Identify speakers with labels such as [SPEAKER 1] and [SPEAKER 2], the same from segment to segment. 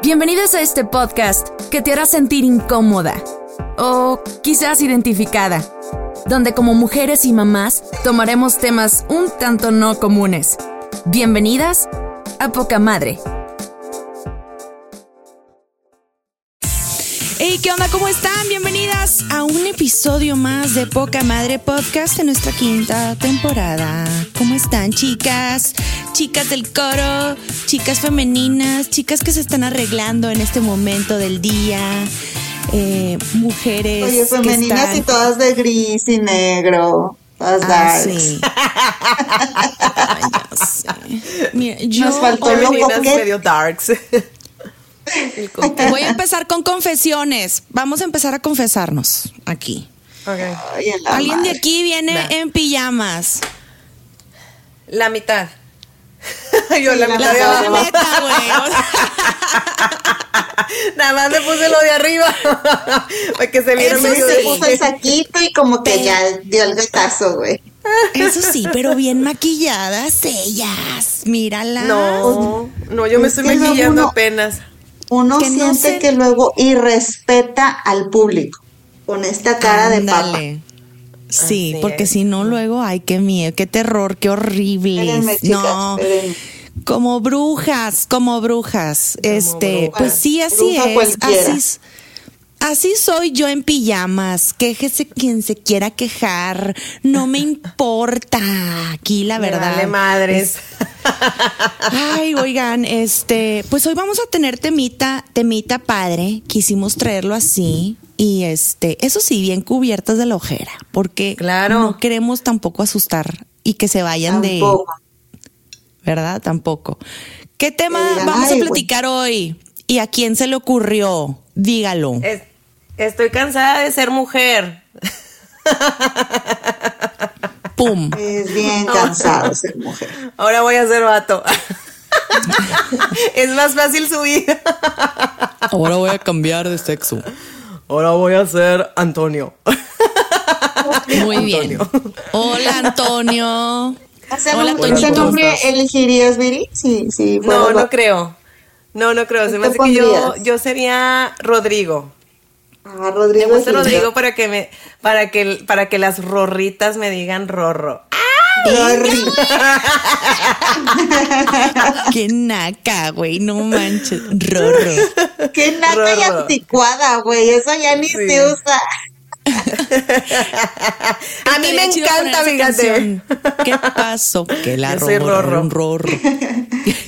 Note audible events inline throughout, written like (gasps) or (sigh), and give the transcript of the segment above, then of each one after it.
[SPEAKER 1] Bienvenidos a este podcast que te hará sentir incómoda o quizás identificada, donde como mujeres y mamás tomaremos temas un tanto no comunes. Bienvenidas a Poca Madre.
[SPEAKER 2] Hey, ¿qué onda? ¿Cómo están? Bienvenidas a un episodio más de Poca Madre Podcast de nuestra quinta temporada. ¿Cómo están, chicas? Chicas del coro, chicas femeninas, chicas que se están arreglando en este momento del día. Eh, mujeres.
[SPEAKER 3] Oye, femeninas
[SPEAKER 2] que están...
[SPEAKER 3] y todas de gris y negro. Todas
[SPEAKER 2] Ah,
[SPEAKER 3] darks.
[SPEAKER 2] sí. (laughs) Ay, ya sé. Mira, yo
[SPEAKER 3] Nos faltó lo coqueto.
[SPEAKER 4] medio darks.
[SPEAKER 2] Voy a empezar con confesiones. Vamos a empezar a confesarnos aquí.
[SPEAKER 3] Ay,
[SPEAKER 2] Alguien de aquí viene
[SPEAKER 4] Nah.
[SPEAKER 2] en pijamas.
[SPEAKER 4] La mitad. (laughs) Yo la
[SPEAKER 3] la
[SPEAKER 4] mitad de abajo. (laughs) Nada más le puse lo de arriba. (laughs) Para que se viera
[SPEAKER 2] Eso
[SPEAKER 4] medio
[SPEAKER 3] Se puso el saquito y como que
[SPEAKER 2] Pero-
[SPEAKER 3] ya dio el gatazo, güey.
[SPEAKER 2] Eso sí, pero bien maquilladas ellas. Mírala.
[SPEAKER 4] No, no, yo me
[SPEAKER 3] Es
[SPEAKER 4] estoy maquillando
[SPEAKER 3] uno-
[SPEAKER 4] apenas.
[SPEAKER 3] Uno
[SPEAKER 2] Que no
[SPEAKER 3] siente
[SPEAKER 2] se-
[SPEAKER 3] que luego irrespeta al público con esta cara de papa.
[SPEAKER 2] Ándale. Sí,
[SPEAKER 4] Así
[SPEAKER 2] porque si no, luego, ay, qué miedo, qué terror, qué horrible.
[SPEAKER 3] Espérenme, chicas,
[SPEAKER 2] no,
[SPEAKER 3] espérenme.
[SPEAKER 2] como brujas, como brujas. este,
[SPEAKER 4] brujas.
[SPEAKER 2] pues sí, así
[SPEAKER 3] Bruja
[SPEAKER 2] es.
[SPEAKER 3] cualquiera.
[SPEAKER 2] Así, es- así soy yo en pijamas. Quéjese quien se quiera quejar. No me (laughs) importa. Aquí la
[SPEAKER 4] Me
[SPEAKER 2] verdad.
[SPEAKER 4] vale madres.
[SPEAKER 2] Ay, oigan, este, pues hoy vamos a tener temita, temita padre. Quisimos traerlo así. Y este, eso sí, bien cubiertas de la ojera, porque
[SPEAKER 4] Claro.
[SPEAKER 2] no queremos tampoco asustar y que se vayan
[SPEAKER 3] Tampoco.
[SPEAKER 2] de, ¿verdad? Tampoco. ¿Qué tema vamos
[SPEAKER 3] "Ay,
[SPEAKER 2] a
[SPEAKER 3] güey".
[SPEAKER 2] platicar hoy? ¿Y a quién se le ocurrió? Dígalo.
[SPEAKER 4] Es- estoy cansada de ser mujer. (laughs)
[SPEAKER 2] Pum.
[SPEAKER 3] Es bien cansado ser mujer.
[SPEAKER 4] Ahora voy a ser vato. es más fácil subir.
[SPEAKER 2] Ahora voy a cambiar de sexo.
[SPEAKER 4] Ahora voy a ser Antonio.
[SPEAKER 2] Muy bien.
[SPEAKER 4] Antonio.
[SPEAKER 2] Hola, Antonio.
[SPEAKER 3] ¿Ese
[SPEAKER 2] Hola,
[SPEAKER 3] nombre, ese
[SPEAKER 2] Toñito.
[SPEAKER 3] nombre elegirías, Viri? Sí, sí.
[SPEAKER 4] No, no creo. No, no creo. Se me
[SPEAKER 3] ¿Qué
[SPEAKER 4] hace que yo, yo sería Rodrigo.
[SPEAKER 3] Ah,
[SPEAKER 4] Me
[SPEAKER 3] Rodrigo.
[SPEAKER 4] gusta
[SPEAKER 3] es lindo.
[SPEAKER 4] Rodrigo para que me, para que, para que las rorritas me digan rorro.
[SPEAKER 3] Rorri. (laughs)
[SPEAKER 2] Qué naca, güey, no manches. Rorro.
[SPEAKER 3] Qué nata y anticuada, güey. Eso ya ni
[SPEAKER 4] Sí.
[SPEAKER 3] se usa. (laughs)
[SPEAKER 4] A mí me encanta, fíjate.
[SPEAKER 2] canción. ¿Qué pasó? Que la (laughs)
[SPEAKER 4] Yo soy
[SPEAKER 2] rorro,
[SPEAKER 4] rorro.
[SPEAKER 2] un rorro.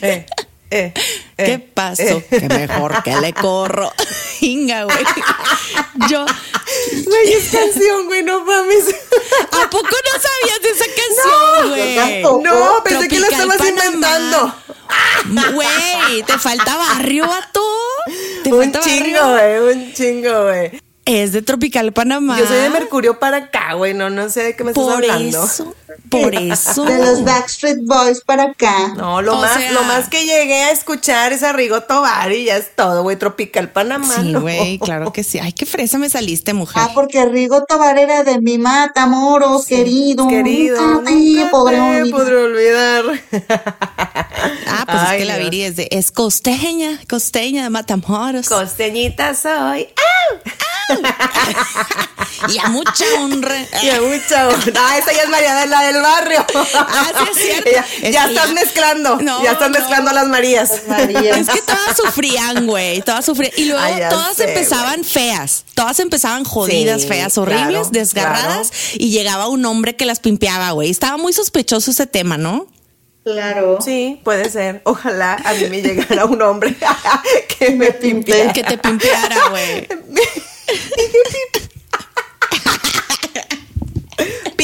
[SPEAKER 4] Eh, eh,
[SPEAKER 2] ¿Qué
[SPEAKER 4] eh,
[SPEAKER 2] pasó?
[SPEAKER 4] eh.
[SPEAKER 2] Que mejor que le corro. (laughs) Inga, güey. Yo,
[SPEAKER 4] Güey, es canción, güey, no mames.
[SPEAKER 2] ¿a poco no sabías de esa canción, güey?
[SPEAKER 3] tampoco.
[SPEAKER 4] No, pensé que la estabas
[SPEAKER 2] Panamá.
[SPEAKER 4] inventando.
[SPEAKER 2] Güey, ¿te falta barrio, vato? ¿Te
[SPEAKER 4] Un
[SPEAKER 2] falta
[SPEAKER 4] chingo,
[SPEAKER 2] barrio?
[SPEAKER 4] güey, un chingo, güey.
[SPEAKER 2] Es de Tropical Panamá.
[SPEAKER 4] Yo soy de Mercurio para acá, güey, no, no sé de qué me estás
[SPEAKER 2] Por
[SPEAKER 4] hablando.
[SPEAKER 2] eso, por eso. (laughs)
[SPEAKER 3] De los Backstreet Boys para acá.
[SPEAKER 4] No, lo
[SPEAKER 2] O
[SPEAKER 4] más,
[SPEAKER 2] sea-
[SPEAKER 4] lo más que llegué a escuchar es a Rigo Tobar y ya es todo, güey, Tropical Panamá.
[SPEAKER 2] Sí,
[SPEAKER 4] ¿no?
[SPEAKER 2] güey, (laughs) claro que sí. Ay, qué fresa me saliste, mujer.
[SPEAKER 3] Ah, porque Rigo Tobar era de mi mata, moros, querido.
[SPEAKER 4] Querido,
[SPEAKER 3] Nunca te
[SPEAKER 4] nunca
[SPEAKER 3] podré
[SPEAKER 4] te
[SPEAKER 3] olvidar.
[SPEAKER 4] podré olvidar.
[SPEAKER 2] Ah, pues
[SPEAKER 4] Ay,
[SPEAKER 2] es que la. Viri es de, es costeña, costeña de Matamoros.
[SPEAKER 4] Costeñita soy. (laughs)
[SPEAKER 2] y a mucha honra.
[SPEAKER 4] Y a mucha Ah, esa ya es María de la del barrio. (laughs)
[SPEAKER 2] Ah, sí, es (laughs) cierto.
[SPEAKER 4] Ya,
[SPEAKER 2] Es
[SPEAKER 4] ya
[SPEAKER 2] que
[SPEAKER 4] estás
[SPEAKER 2] ya-
[SPEAKER 4] mezclando.
[SPEAKER 2] No,
[SPEAKER 4] ya estás
[SPEAKER 2] no.
[SPEAKER 4] mezclando a las Marías.
[SPEAKER 3] María.
[SPEAKER 2] Es que todas sufrían, güey, todas sufrían. Y luego
[SPEAKER 4] Ay,
[SPEAKER 2] todas
[SPEAKER 4] sé,
[SPEAKER 2] empezaban feas, todas empezaban jodidas,
[SPEAKER 4] Sí,
[SPEAKER 2] feas, horribles,
[SPEAKER 4] claro,
[SPEAKER 2] desgarradas. Y llegaba un hombre que las pimpeaba, güey. Estaba muy sospechoso ese tema, ¿no?
[SPEAKER 3] Claro.
[SPEAKER 4] Sí, puede ser. Ojalá a mí me llegara un hombre (laughs) que me pimpeara.
[SPEAKER 2] Que te pimpeara, güey.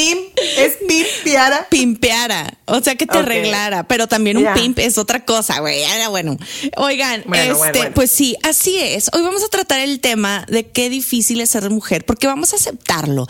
[SPEAKER 4] Pim, es pimpeara.
[SPEAKER 2] pimpeara, o sea que te arreglara, pero también un
[SPEAKER 4] Ya.
[SPEAKER 2] pimp es otra cosa, güey. Bueno, oigan,
[SPEAKER 4] Bueno,
[SPEAKER 2] este,
[SPEAKER 4] bueno, bueno.
[SPEAKER 2] pues sí, así es. Hoy vamos a tratar el tema de qué difícil es ser mujer, porque vamos a aceptarlo.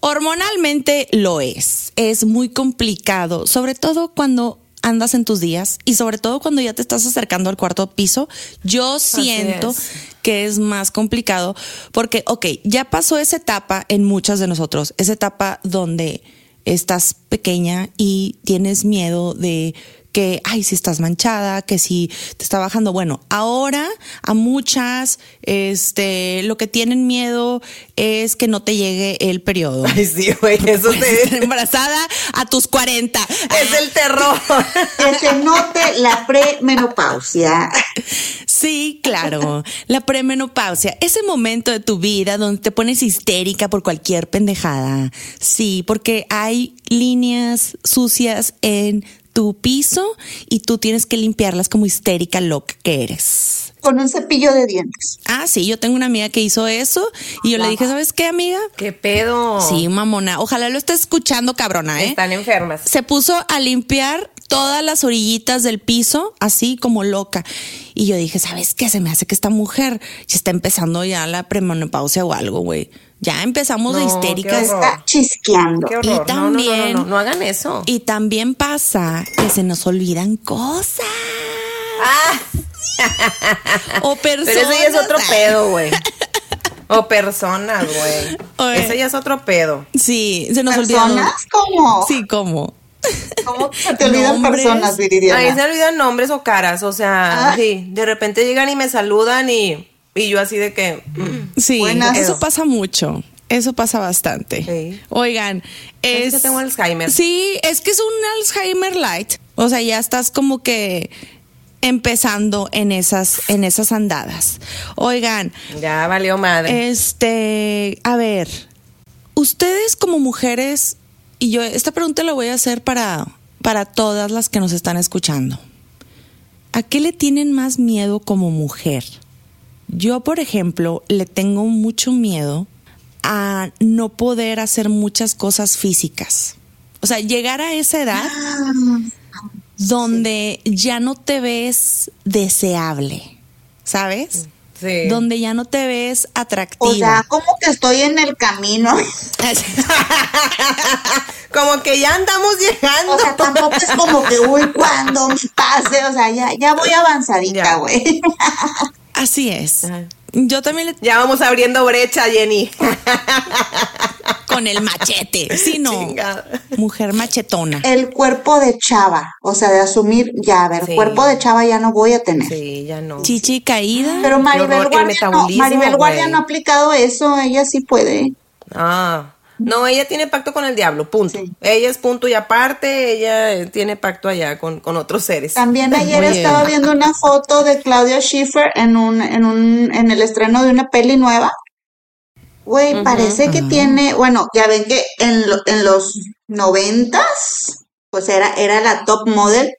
[SPEAKER 2] Hormonalmente lo es, es muy complicado, sobre todo cuando andas en tus días y sobre todo cuando ya te estás acercando al cuarto piso, yo siento
[SPEAKER 4] es.
[SPEAKER 2] que es más complicado porque, ok, ya pasó esa etapa en muchas de nosotros, esa etapa donde estás pequeña y tienes miedo de que, ay, si estás manchada, que si te está bajando. Bueno, ahora a muchas, este, lo que tienen miedo es que no te llegue el periodo.
[SPEAKER 4] Ay, sí, güey, (laughs) eso
[SPEAKER 2] Puedes estar
[SPEAKER 4] te...
[SPEAKER 2] embarazada a tus 40.
[SPEAKER 4] Es el terror.
[SPEAKER 3] Que se note la premenopausia.
[SPEAKER 2] Sí, claro. La premenopausia, ese momento de tu vida donde te pones histérica por cualquier pendejada. Sí, porque hay líneas sucias en tu piso y tú tienes que limpiarlas como histérica loca que eres.
[SPEAKER 3] Con un cepillo de dientes.
[SPEAKER 2] Ah, sí, yo tengo una amiga que hizo eso y yo le dije, ¿sabes qué, amiga?
[SPEAKER 4] ¿Qué pedo?
[SPEAKER 2] Sí, mamona. Ojalá lo estés escuchando, cabrona, ¿eh?
[SPEAKER 4] Están enfermas.
[SPEAKER 2] se puso a limpiar todas las orillitas del piso, así como loca. Y yo dije, ¿sabes qué? Se me hace que esta mujer ya está empezando ya la premenopausia o algo, güey. Ya empezamos de
[SPEAKER 4] No,
[SPEAKER 2] histéricas.
[SPEAKER 4] qué horror.
[SPEAKER 3] Está chisqueando.
[SPEAKER 2] Y
[SPEAKER 4] No, no, no, no,
[SPEAKER 2] también-
[SPEAKER 4] no, no hagan eso.
[SPEAKER 2] Y también pasa que se nos olvidan cosas.
[SPEAKER 4] Ah,
[SPEAKER 2] O personas. (laughs)
[SPEAKER 4] pero ese ya es otro pedo, güey. O personas, güey.
[SPEAKER 2] Oye.
[SPEAKER 4] Ese ya es otro pedo.
[SPEAKER 2] Sí, se nos olvidan.
[SPEAKER 3] ¿Personas? ¿Cómo?
[SPEAKER 2] Sí, ¿cómo?
[SPEAKER 3] ¿Cómo se te olvidan
[SPEAKER 2] Nombres.
[SPEAKER 3] personas, Viridiana?
[SPEAKER 4] Ahí se olvidan nombres o caras, o sea,
[SPEAKER 3] Ah.
[SPEAKER 4] sí, de repente llegan y me saludan y, y yo así de que, mm,
[SPEAKER 2] Sí,
[SPEAKER 3] Buenas.
[SPEAKER 2] eso pasa mucho. Eso pasa bastante.
[SPEAKER 4] Sí.
[SPEAKER 2] Oigan,
[SPEAKER 4] Es
[SPEAKER 2] es,
[SPEAKER 4] que tengo Alzheimer.
[SPEAKER 2] Sí, es que es un Alzheimer light. O sea, ya estás como que empezando en esas en esas andadas. Oigan,
[SPEAKER 4] ya valió madre.
[SPEAKER 2] este, a ver, ustedes como mujeres y yo esta pregunta la voy a hacer para para todas las que nos están escuchando. ¿A qué le tienen más miedo como mujer? Yo, por ejemplo, le tengo mucho miedo a no poder hacer muchas cosas físicas. O sea, llegar a esa edad donde ya no te ves deseable, ¿sabes?
[SPEAKER 4] sí.
[SPEAKER 2] Donde ya no te ves atractiva.
[SPEAKER 3] O sea, como que estoy en el camino. (laughs)
[SPEAKER 4] Como que ya andamos llegando.
[SPEAKER 3] O sea, tampoco es como que, uy, cuando me pase. O sea, ya, ya voy avanzadita, güey. (laughs)
[SPEAKER 2] Así es.
[SPEAKER 4] Ajá.
[SPEAKER 2] Yo también le
[SPEAKER 4] ya vamos abriendo brecha, Jenny.
[SPEAKER 2] con el machete. Sí, no.
[SPEAKER 4] Chingada.
[SPEAKER 2] Mujer machetona.
[SPEAKER 3] El cuerpo de chava. O sea, de asumir, ya, a ver,
[SPEAKER 4] Sí.
[SPEAKER 3] cuerpo de chava ya no voy a tener.
[SPEAKER 4] Sí, ya no.
[SPEAKER 2] Chichi caída.
[SPEAKER 3] Pero Maribel Guardia, no, Maribel Guardia no ha aplicado eso. Ella sí puede.
[SPEAKER 4] Ah, no, ella tiene pacto con el diablo, punto.
[SPEAKER 3] Sí.
[SPEAKER 4] Ella es punto y aparte, ella eh, tiene pacto allá con, con otros seres.
[SPEAKER 3] También ayer estaba viendo una foto de Claudia Schiffer en un, en un, en el estreno de una peli nueva. Güey, parece que tiene, bueno, ya ven que en, lo- en los noventas, pues era, era la top model.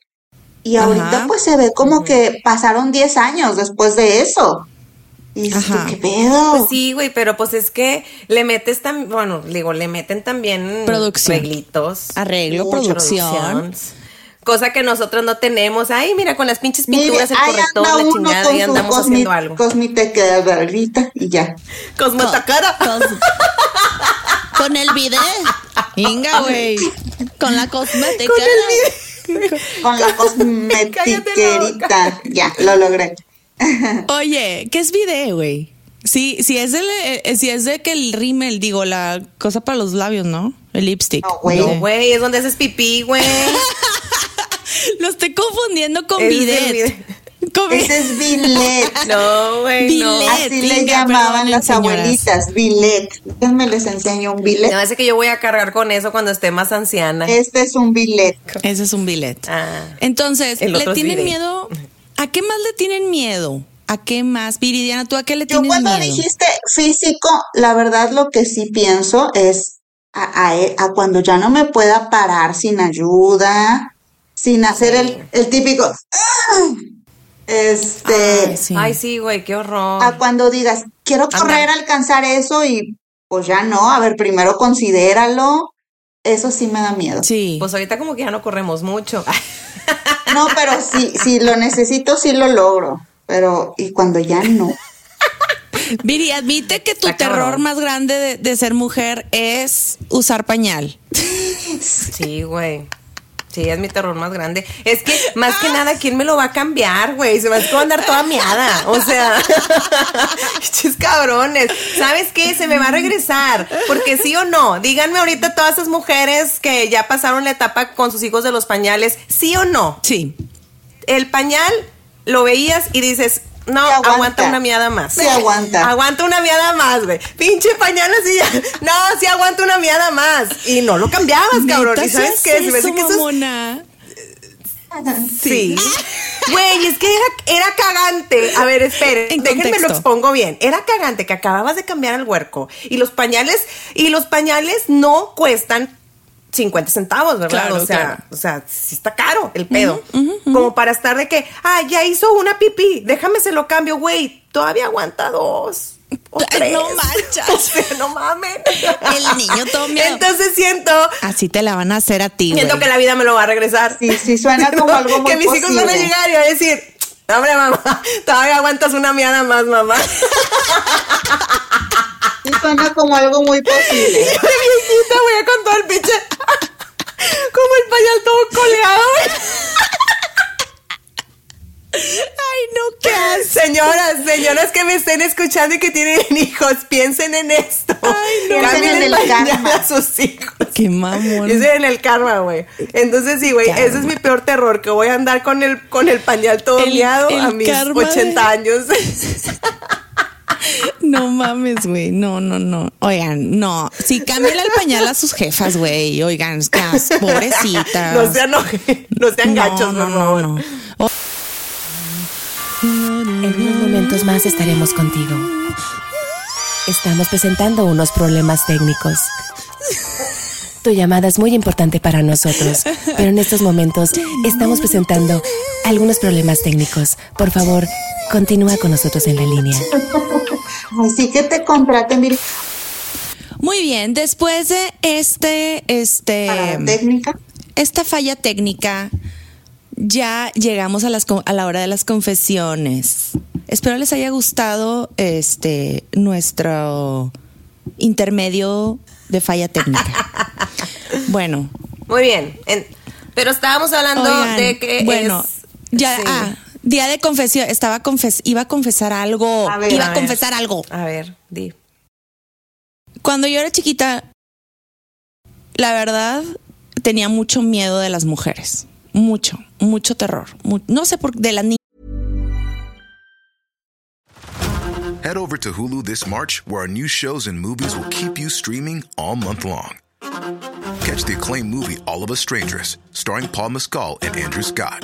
[SPEAKER 3] Y ahorita
[SPEAKER 2] Ajá.
[SPEAKER 3] pues se ve como que pasaron 10 años después de eso. Y
[SPEAKER 2] Ajá.
[SPEAKER 3] ¿qué pedo?
[SPEAKER 4] Pues sí, güey, pero pues es que le metes también, bueno, digo, le meten también
[SPEAKER 2] Producción.
[SPEAKER 4] reglitos.
[SPEAKER 2] Arreglo, producción.
[SPEAKER 4] Cosa que nosotros no tenemos. Ay, mira, con las pinches
[SPEAKER 3] Mire,
[SPEAKER 4] pinturas, el
[SPEAKER 3] ahí
[SPEAKER 4] corrector, la chingada,
[SPEAKER 3] con
[SPEAKER 4] y andamos
[SPEAKER 3] cosmi-
[SPEAKER 4] haciendo algo.
[SPEAKER 3] cosmiteca de barrita y ya.
[SPEAKER 4] Cosmetacara.
[SPEAKER 2] Con, con el video. Inga, güey. Con la cosmética.
[SPEAKER 3] Con la cosmetiquerita. Ya, lo logré.
[SPEAKER 2] Oye, ¿qué es video, güey? Sí, si es, el, eh, si es de que el rímel, digo, la cosa para los labios, ¿no? El lipstick.
[SPEAKER 3] No, güey.
[SPEAKER 4] No, güey, es donde haces pipí, güey. (laughs)
[SPEAKER 2] Lo estoy confundiendo con bidet.
[SPEAKER 3] Ese es billet. (laughs)
[SPEAKER 4] No, güey, no.
[SPEAKER 2] Bilet.
[SPEAKER 3] Así le llamaban las
[SPEAKER 2] señoras.
[SPEAKER 3] abuelitas, billet. Déjenme les enseño un billet.
[SPEAKER 4] No, hace que yo voy a cargar con eso cuando esté más anciana.
[SPEAKER 3] Este es un billet.
[SPEAKER 2] Ese es un billet.
[SPEAKER 4] Ah.
[SPEAKER 2] Entonces, ¿le tienen
[SPEAKER 4] bidet.
[SPEAKER 2] miedo? (laughs) ¿A qué más le tienen miedo? ¿A qué más? Viridiana, ¿tú a qué le
[SPEAKER 3] Yo
[SPEAKER 2] tienes
[SPEAKER 3] cuando
[SPEAKER 2] miedo?
[SPEAKER 3] dijiste físico, la verdad lo que sí pienso es a, a- a cuando ya no me pueda parar sin ayuda, sin hacer el, el típico... ¡ah! Este...
[SPEAKER 2] Ay, sí.
[SPEAKER 4] Ay, sí, güey, qué horror.
[SPEAKER 3] a cuando digas, quiero correr a alcanzar eso y pues ya no, a ver, primero considéralo. Eso sí me da miedo.
[SPEAKER 2] Sí.
[SPEAKER 4] Pues ahorita como que ya no corremos mucho. (laughs)
[SPEAKER 3] No, pero sí, si lo necesito, sí lo logro. Pero, y cuando ya no.
[SPEAKER 2] Viri, admite que tu terror más grande de, de ser mujer es usar pañal.
[SPEAKER 4] Sí, güey. Sí, es mi terror más grande. Es que, más que nada, ¿quién me lo va a cambiar, güey? Se me va a andar toda miada. O sea, (laughs) chis cabrones. ¿Sabes qué? Se me va a regresar. Porque sí o no, díganme ahorita todas esas mujeres que ya pasaron la etapa con sus hijos de los pañales, ¿sí o no?
[SPEAKER 2] Sí.
[SPEAKER 4] El pañal lo veías y dices, no,
[SPEAKER 3] aguanta.
[SPEAKER 4] aguanta una miada más.
[SPEAKER 3] Sí, aguanta.
[SPEAKER 4] Aguanta una miada más, güey. Pinche pañal así ya. No, sí aguanta una miada más. Y no lo cambiabas, cabrón.
[SPEAKER 2] ¿Neta
[SPEAKER 4] ¿Y sabes qué?
[SPEAKER 2] haces
[SPEAKER 4] Se me hace
[SPEAKER 2] eso,
[SPEAKER 4] que eso es
[SPEAKER 2] mamona?
[SPEAKER 4] Sí. Güey, es que era, era cagante. A ver, espere,
[SPEAKER 2] En
[SPEAKER 4] déjenme lo expongo bien. Era cagante que acababas de cambiar al huerco y los pañales, y los pañales no cuestan 50 centavos, ¿verdad?
[SPEAKER 2] Claro,
[SPEAKER 4] o sea,
[SPEAKER 2] claro.
[SPEAKER 4] o sea, sí está caro el pedo. Como para estar de que, ah, ya hizo una pipí, déjame se lo cambio, güey. Todavía aguanta dos. O tres.
[SPEAKER 2] no manchas. (laughs)
[SPEAKER 4] O sea, no mames.
[SPEAKER 2] El niño todo miedo.
[SPEAKER 4] Entonces siento,
[SPEAKER 2] Así te la van a hacer a ti,
[SPEAKER 4] siento que la vida me lo va a regresar.
[SPEAKER 3] Sí, sí, suena como algo (laughs) muy
[SPEAKER 4] que mis hijos van a llegar y van a decir, hombre, mamá, todavía aguantas una miada más, mamá. (laughs)
[SPEAKER 3] Sí, suena como algo muy posible. (laughs)
[SPEAKER 4] De viejita, voy a con todo el pinche. (laughs) Como el pañal todo coleado.
[SPEAKER 2] Ay, no, ¿qué haces?
[SPEAKER 4] Señoras, señoras que me estén escuchando y que tienen (laughs) hijos, piensen en esto.
[SPEAKER 2] Ay,
[SPEAKER 3] no. Piensen en
[SPEAKER 4] el
[SPEAKER 3] karma.
[SPEAKER 4] a sus hijos.
[SPEAKER 2] Qué mamón.
[SPEAKER 4] Piensen en el karma, güey. Entonces sí, güey, ese es mi peor terror, que voy a andar con el, con el pañal todo
[SPEAKER 2] El-
[SPEAKER 4] miado
[SPEAKER 2] el
[SPEAKER 4] a mis
[SPEAKER 2] karma de-
[SPEAKER 4] 80 años.
[SPEAKER 2] No mames, güey. No, no, no. Oigan, no. Sí, cámbiale el pañal a sus jefas, güey. Oigan, es que as- pobrecitas.
[SPEAKER 4] no sean, no sean gachos,
[SPEAKER 2] no, no, no. O-
[SPEAKER 5] En unos momentos más estaremos contigo. Estamos presentando unos problemas técnicos. Tu llamada es muy importante para nosotros, pero en estos momentos estamos presentando algunos problemas técnicos. Por favor, continúa con nosotros en la línea.
[SPEAKER 3] Así que te contraten,
[SPEAKER 2] Muy bien, después de este, este,
[SPEAKER 3] técnica.
[SPEAKER 2] esta falla técnica, ya llegamos a, las, a la hora de las confesiones. Espero les haya gustado este nuestro intermedio de falla técnica. (laughs) Bueno,
[SPEAKER 4] Muy bien. En- pero estábamos hablando
[SPEAKER 2] oigan,
[SPEAKER 4] de que
[SPEAKER 2] bueno,
[SPEAKER 4] es-
[SPEAKER 2] ya
[SPEAKER 4] sí.
[SPEAKER 2] ah, día de confesión, estaba confes iba a confesar algo,
[SPEAKER 3] A ver,
[SPEAKER 2] iba
[SPEAKER 4] a
[SPEAKER 2] a,
[SPEAKER 4] ver.
[SPEAKER 2] confesar algo.
[SPEAKER 4] A ver, di.
[SPEAKER 2] Cuando yo era chiquita, la verdad, tenía mucho miedo de las mujeres. Mucho, mucho terror. Mu- no sé por de las niñas.
[SPEAKER 6] Head over to Hulu this March, where our new shows and movies will keep you streaming all month long. Catch the acclaimed movie All of Us Strangers, starring Paul Mescal and Andrew Scott.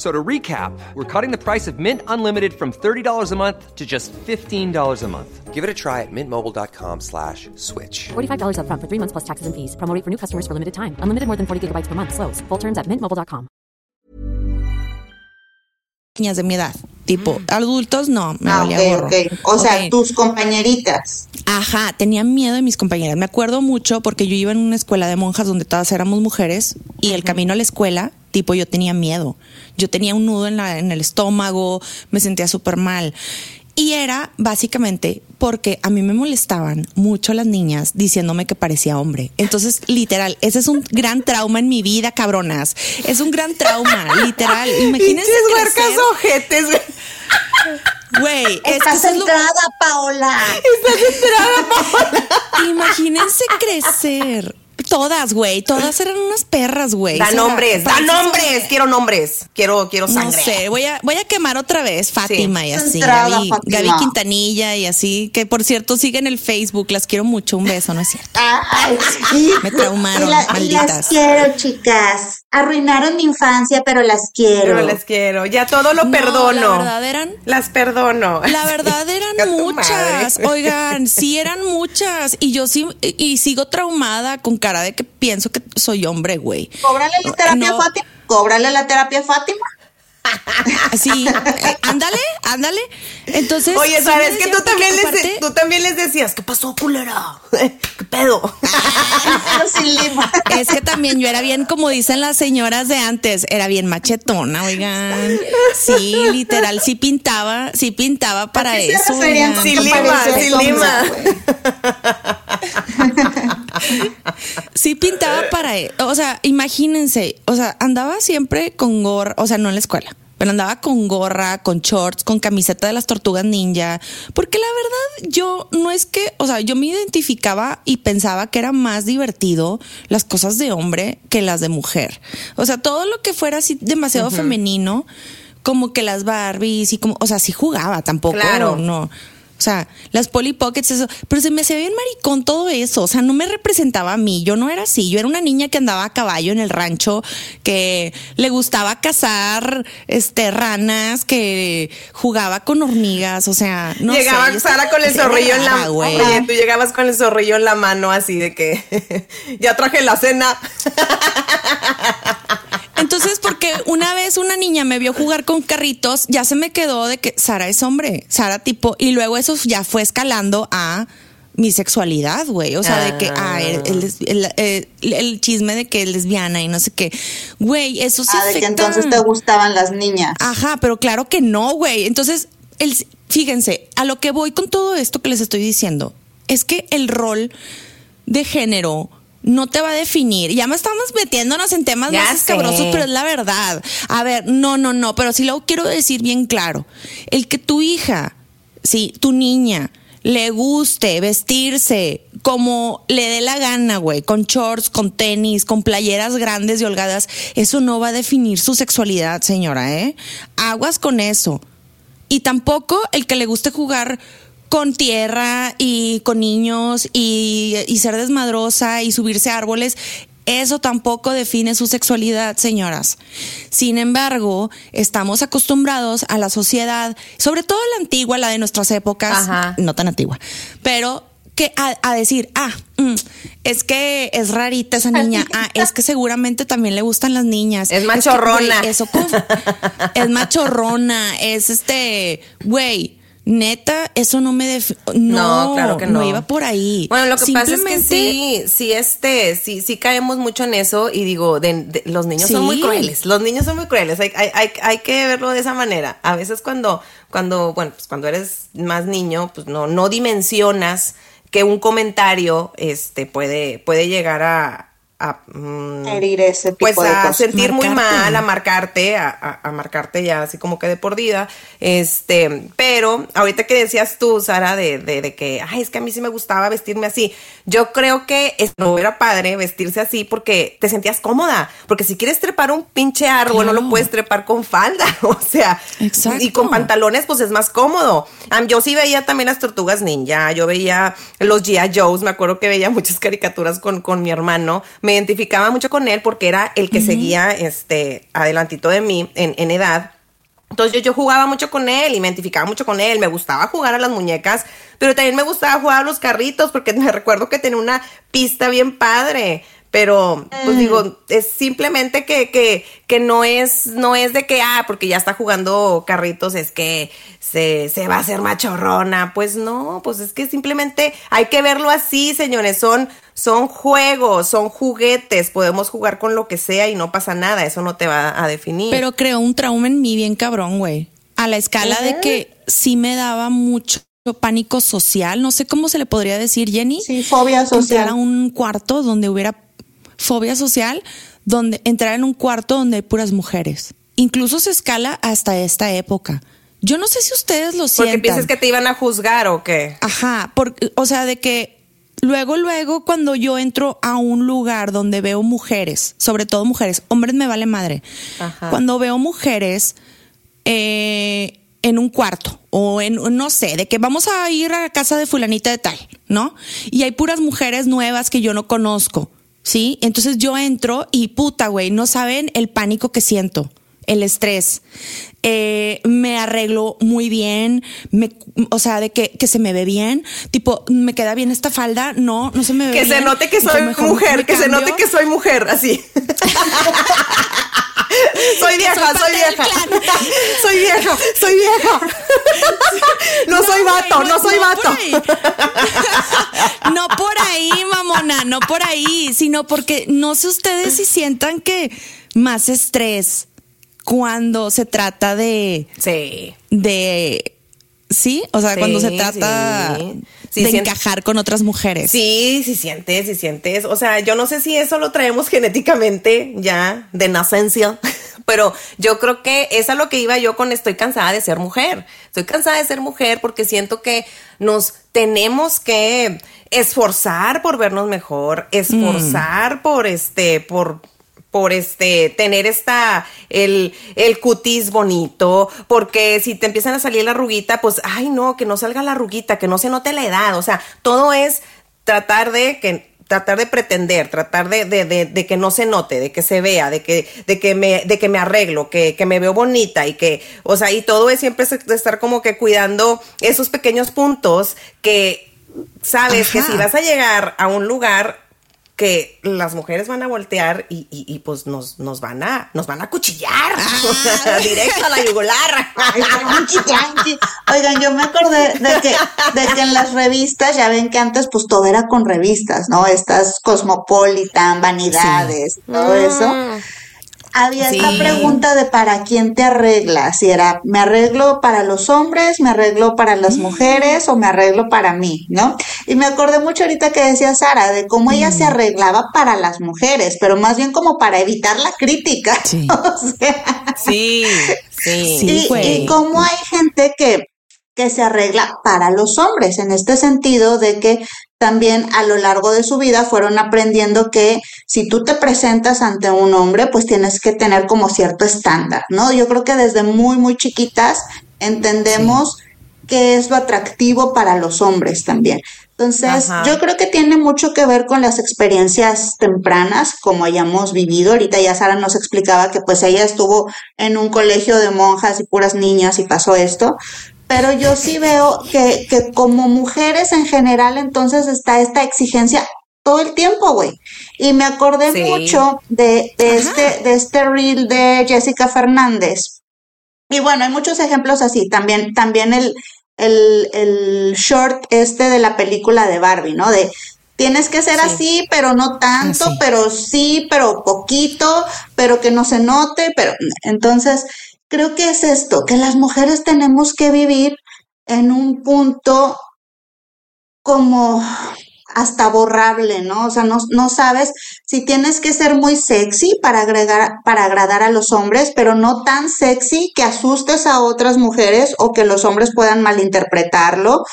[SPEAKER 7] So to recap, we're cutting the price of Mint Unlimited from $30 a month to just $15 a month. Give it a try at mintmobile.com slash switch.
[SPEAKER 8] $45 upfront for three months plus taxes and fees. Promo rate for new customers for limited time. Unlimited more than 40 gigabytes per month. Slows. Full terms at mintmobile.com.
[SPEAKER 2] niñas de mi edad. Tipo, adultos no, me
[SPEAKER 3] Ah,
[SPEAKER 2] valía
[SPEAKER 3] ok,
[SPEAKER 2] gorro.
[SPEAKER 3] ok. O sea,
[SPEAKER 2] Ok.
[SPEAKER 3] tus compañeritas.
[SPEAKER 2] Ajá, tenía miedo de mis compañeras. Me acuerdo mucho porque yo iba en una escuela de monjas donde todas éramos mujeres y el camino a la escuela, tipo, yo tenía miedo. Yo tenía un nudo en, la, en el estómago, me sentía súper mal. Y era básicamente porque a mí me molestaban mucho las niñas diciéndome que parecía hombre. Entonces, literal, ese es un gran trauma en mi vida, cabronas. Es un gran trauma, (laughs) literal. Imagínense crecer,
[SPEAKER 4] ojetes, güey.
[SPEAKER 2] güey. es
[SPEAKER 3] Estás
[SPEAKER 2] es lo-
[SPEAKER 3] centrada, Paola.
[SPEAKER 2] Imagínense crecer. Todas, güey. Todas eran unas perras, güey.
[SPEAKER 4] Da
[SPEAKER 2] O sea,
[SPEAKER 4] nombres, da nombres. Quiero nombres. Quiero, quiero
[SPEAKER 2] No
[SPEAKER 4] sangre.
[SPEAKER 2] sé, voy a, voy a quemar otra vez Fátima y así. Gaby,
[SPEAKER 3] Fátima.
[SPEAKER 2] Gaby Quintanilla y así. Que por cierto, siguen el Facebook. Las quiero mucho. Un beso, ¿no es cierto?
[SPEAKER 3] Ay, sí. (laughs)
[SPEAKER 2] Me traumaron,
[SPEAKER 3] Y la- y
[SPEAKER 2] malditas.
[SPEAKER 3] las quiero, chicas. Arruinaron mi infancia, pero las quiero.
[SPEAKER 4] Pero les quiero. Ya todo lo
[SPEAKER 2] No,
[SPEAKER 4] perdono.
[SPEAKER 2] la verdad eran-
[SPEAKER 4] Las perdono.
[SPEAKER 2] La verdad (laughs) eran muchas,
[SPEAKER 4] madre.
[SPEAKER 2] oigan, sí (laughs) eran muchas y yo sí y sigo traumada con cara de que pienso que soy hombre, güey.
[SPEAKER 3] Cóbrale la terapia
[SPEAKER 2] No.
[SPEAKER 3] Fátima. Cóbrale la terapia Fátima.
[SPEAKER 2] Sí, eh, ándale, ándale. Entonces,
[SPEAKER 4] Oye,
[SPEAKER 2] sí
[SPEAKER 4] ¿sabes que tú también, les, tú también les decías, ¿qué pasó, culera? (laughs) ¿Qué pedo?
[SPEAKER 3] Pero sin lima.
[SPEAKER 2] Es que también yo era bien, como dicen las señoras de antes, era bien machetona, oigan. Sí, literal, sí pintaba, sí pintaba para eso.
[SPEAKER 3] que
[SPEAKER 4] lima,
[SPEAKER 3] hombre,
[SPEAKER 4] lima.
[SPEAKER 2] Sí pintaba para, e- o sea, imagínense, o sea, andaba siempre con gorra, o sea, no en la escuela, pero andaba con gorra, con shorts, con camiseta de las tortugas ninja, porque la verdad yo no es que, o sea, yo me identificaba y pensaba que era más divertido las cosas de hombre que las de mujer. O sea, todo lo que fuera así demasiado femenino, como que las Barbies y como, o sea, sí jugaba tampoco,
[SPEAKER 4] Claro.
[SPEAKER 2] no. O sea, las Polly Pockets, eso. Pero se me hacía bien maricón todo eso. O sea, no me representaba a mí. Yo no era así. Yo era una niña que andaba a caballo en el rancho, que le gustaba cazar este, ranas, que jugaba con hormigas. O sea, no
[SPEAKER 4] Llegaba
[SPEAKER 2] sé.
[SPEAKER 4] Sara
[SPEAKER 2] estaba-
[SPEAKER 4] con el zorrillo en la
[SPEAKER 2] güey.
[SPEAKER 4] Oye, tú llegabas con el zorrillo en la mano así de que (laughs) ya traje la cena. (laughs)
[SPEAKER 2] Una vez una niña me vio jugar con carritos, ya se me quedó de que Sara es hombre, Sara tipo, y luego eso ya fue escalando a mi sexualidad, güey. O sea, de que, ah, el, el- el- el- el chisme de que es lesbiana y no sé qué. Güey, eso se
[SPEAKER 3] Ah, de que entonces te gustaban las niñas.
[SPEAKER 2] Ajá, pero claro que no, güey. Entonces, el, fíjense, a lo que voy con todo esto que les estoy diciendo es que el rol de género no te va a definir. Ya me estamos metiéndonos en temas
[SPEAKER 4] Ya
[SPEAKER 2] más escabrosos, pero es la verdad. A ver, no, no, no, pero sí lo quiero decir bien claro. El que tu hija, sí, tu niña, le guste vestirse como le dé la gana, güey, con shorts, con tenis, con playeras grandes y holgadas, eso no va a definir su sexualidad, señora, ¿eh? Aguas con eso. Y tampoco el que le guste jugar con tierra y con niños y, y ser desmadrosa y subirse a árboles. Eso tampoco define su sexualidad, señoras. Sin embargo, estamos acostumbrados a la sociedad, sobre todo la antigua, la de nuestras épocas,
[SPEAKER 4] Ajá.
[SPEAKER 2] no tan antigua, pero que a, a decir, ah, mm, es que es rarita esa niña, ah, es que seguramente también le gustan las niñas.
[SPEAKER 4] Es
[SPEAKER 2] que,
[SPEAKER 4] machorrona.
[SPEAKER 2] güey, eso conf- es machorrona, es este, güey, neta, eso no me def- no,
[SPEAKER 4] No, claro que no.
[SPEAKER 2] iba por ahí.
[SPEAKER 4] Bueno, lo que pasa es que sí, sí, este, sí, sí caemos mucho en eso y digo, de, de- los niños son muy crueles, los niños son muy crueles, hay, hay, hay, hay que verlo de esa manera. A veces cuando, cuando, bueno, pues cuando eres más niño, pues no, no dimensionas que un comentario, este, puede, puede llegar a, a, mm,
[SPEAKER 3] Herir ese tipo
[SPEAKER 4] pues
[SPEAKER 3] de
[SPEAKER 4] a
[SPEAKER 3] cosas.
[SPEAKER 4] sentir muy mal, a marcarte, a, a- a marcarte ya así como que de por vida. Este, pero ahorita que decías tú, Sara, de, de, de que, ay, es que a mí sí me gustaba vestirme así. Yo creo que no era padre vestirse así porque te sentías cómoda. Porque si quieres trepar un pinche árbol, no lo puedes trepar con falda. (laughs) O sea,
[SPEAKER 2] Exacto.
[SPEAKER 4] y con pantalones, pues es más cómodo. Yo sí veía también las tortugas ninja, yo veía los G.I. Joes, me acuerdo que veía muchas caricaturas con, con mi hermano. Me identificaba mucho con él porque era el que seguía este adelantito de mí en, en edad. Entonces yo, yo jugaba mucho con él y me identificaba mucho con él, me gustaba jugar a las muñecas, pero también me gustaba jugar a los carritos porque (laughs) me recuerdo que tenía una pista bien padre. Pero, pues
[SPEAKER 3] Mm.
[SPEAKER 4] digo, es simplemente que, que, que no es, no es de que, ah, porque ya está jugando carritos, es que se, se va a hacer machorrona. Pues no, pues es que simplemente hay que verlo así, señores. Son, son juegos, son juguetes. Podemos jugar con lo que sea y no pasa nada. Eso no te va a definir.
[SPEAKER 2] Pero creó un trauma en mí bien cabrón, güey. A la escala de que sí me daba mucho pánico social. No sé cómo se le podría decir, Jenny.
[SPEAKER 3] Sí, fobia
[SPEAKER 2] Entrar a
[SPEAKER 3] social.
[SPEAKER 2] un cuarto donde hubiera fobia social, donde entrar en un cuarto donde hay puras mujeres. Incluso se escala hasta esta época. Yo no sé si ustedes lo
[SPEAKER 4] porque
[SPEAKER 2] sientan.
[SPEAKER 4] piensas que te iban a juzgar o qué.
[SPEAKER 2] Ajá, por- o sea, de que luego, luego, cuando yo entro a un lugar donde veo mujeres, sobre todo mujeres, hombres me vale madre.
[SPEAKER 4] Ajá.
[SPEAKER 2] Cuando veo mujeres eh, en un cuarto o en, no sé, de que vamos a ir a la casa de fulanita de tal, ¿no? Y hay puras mujeres nuevas que yo no conozco, ¿sí? Entonces yo entro y puta, güey, no saben el pánico que siento el estrés. Eh, me arreglo muy bien, me, o sea, de que, que se me ve bien, tipo, me queda bien esta falda, no, no se me ve
[SPEAKER 4] Que
[SPEAKER 2] bien.
[SPEAKER 4] se note que soy mujer, que se note que soy mujer, así. (laughs) (laughs) soy vieja,
[SPEAKER 2] soy
[SPEAKER 4] vieja. soy vieja, soy vieja. no, soy vato, no, soy vato. (laughs)
[SPEAKER 2] no por ahí, mamona, no por ahí, sino porque no sé ustedes si sientan que más estrés cuando se trata de
[SPEAKER 4] Sí.
[SPEAKER 2] de sí, o sea,
[SPEAKER 4] Sí,
[SPEAKER 2] cuando se trata
[SPEAKER 4] sí. Sí,
[SPEAKER 2] de encajar con otras mujeres.
[SPEAKER 4] Sí, sí sientes, sí sientes. O sea, yo no sé si eso lo traemos genéticamente ya de nacencia, (laughs) pero yo creo que es a lo que iba yo con estoy cansada de ser mujer. Estoy cansada de ser mujer porque siento que nos tenemos que esforzar por vernos mejor, esforzar por este, por por este tener esta el, el cutis bonito, porque si te empiezan a salir la arruguita, pues ay no, que no salga la arruguita, que no se note la edad, o sea, todo es tratar de que tratar de pretender, tratar de, de, de, de que no se note, de que se vea, de que, de que me, de que me arreglo, que, que me veo bonita y que, o sea, y todo es siempre estar como que cuidando esos pequeños puntos que sabes que si vas a llegar a un lugar que las mujeres van a voltear y, y, y, pues nos, nos van a nos van a cuchillar (laughs) sea, directo a la yugular.
[SPEAKER 3] Oigan, yo me acordé de que, de que en las revistas, ya ven que antes pues todo era con revistas, ¿no? Estas Cosmopolitan, Vanidades, todo eso. Había esta pregunta de para quién te arreglas, si era me arreglo para los hombres, me arreglo para las mujeres o me arreglo para mí, ¿no? Y me acordé mucho ahorita que decía Sara de cómo ella se arreglaba para las mujeres, pero más bien como para evitar la crítica. (laughs)
[SPEAKER 2] Sí.
[SPEAKER 3] o sea,
[SPEAKER 4] sí sí
[SPEAKER 3] y cómo hay gente que, que se arregla para los hombres, en este sentido de que también a lo largo de su vida fueron aprendiendo que si tú te presentas ante un hombre, pues tienes que tener como cierto estándar, ¿no? Yo creo que desde muy, muy chiquitas entendemos que es lo atractivo para los hombres también. Entonces,
[SPEAKER 4] Ajá.
[SPEAKER 3] yo creo que tiene mucho que ver con las experiencias tempranas, como hayamos vivido. Ahorita ya Sara nos explicaba que pues ella estuvo en un colegio de monjas y puras niñas y pasó esto. Pero yo sí veo que, que como mujeres en general, entonces está esta exigencia todo el tiempo, güey. Y me acordé
[SPEAKER 4] Sí.
[SPEAKER 3] mucho de, de este, de este reel de Jessica Fernández. Y bueno, hay muchos ejemplos así. También, también el, el, el short este de la película de Barbie, ¿no? De tienes que ser así, pero no tanto,
[SPEAKER 2] Así.
[SPEAKER 3] pero sí, pero poquito, pero que no se note, pero entonces creo que es esto, que las mujeres tenemos que vivir en un punto como hasta borrable, ¿no? O sea, no, no sabes si tienes que ser muy sexy para agregar, para agradar a los hombres, pero no tan sexy que asustes a otras mujeres o que los hombres puedan malinterpretarlo,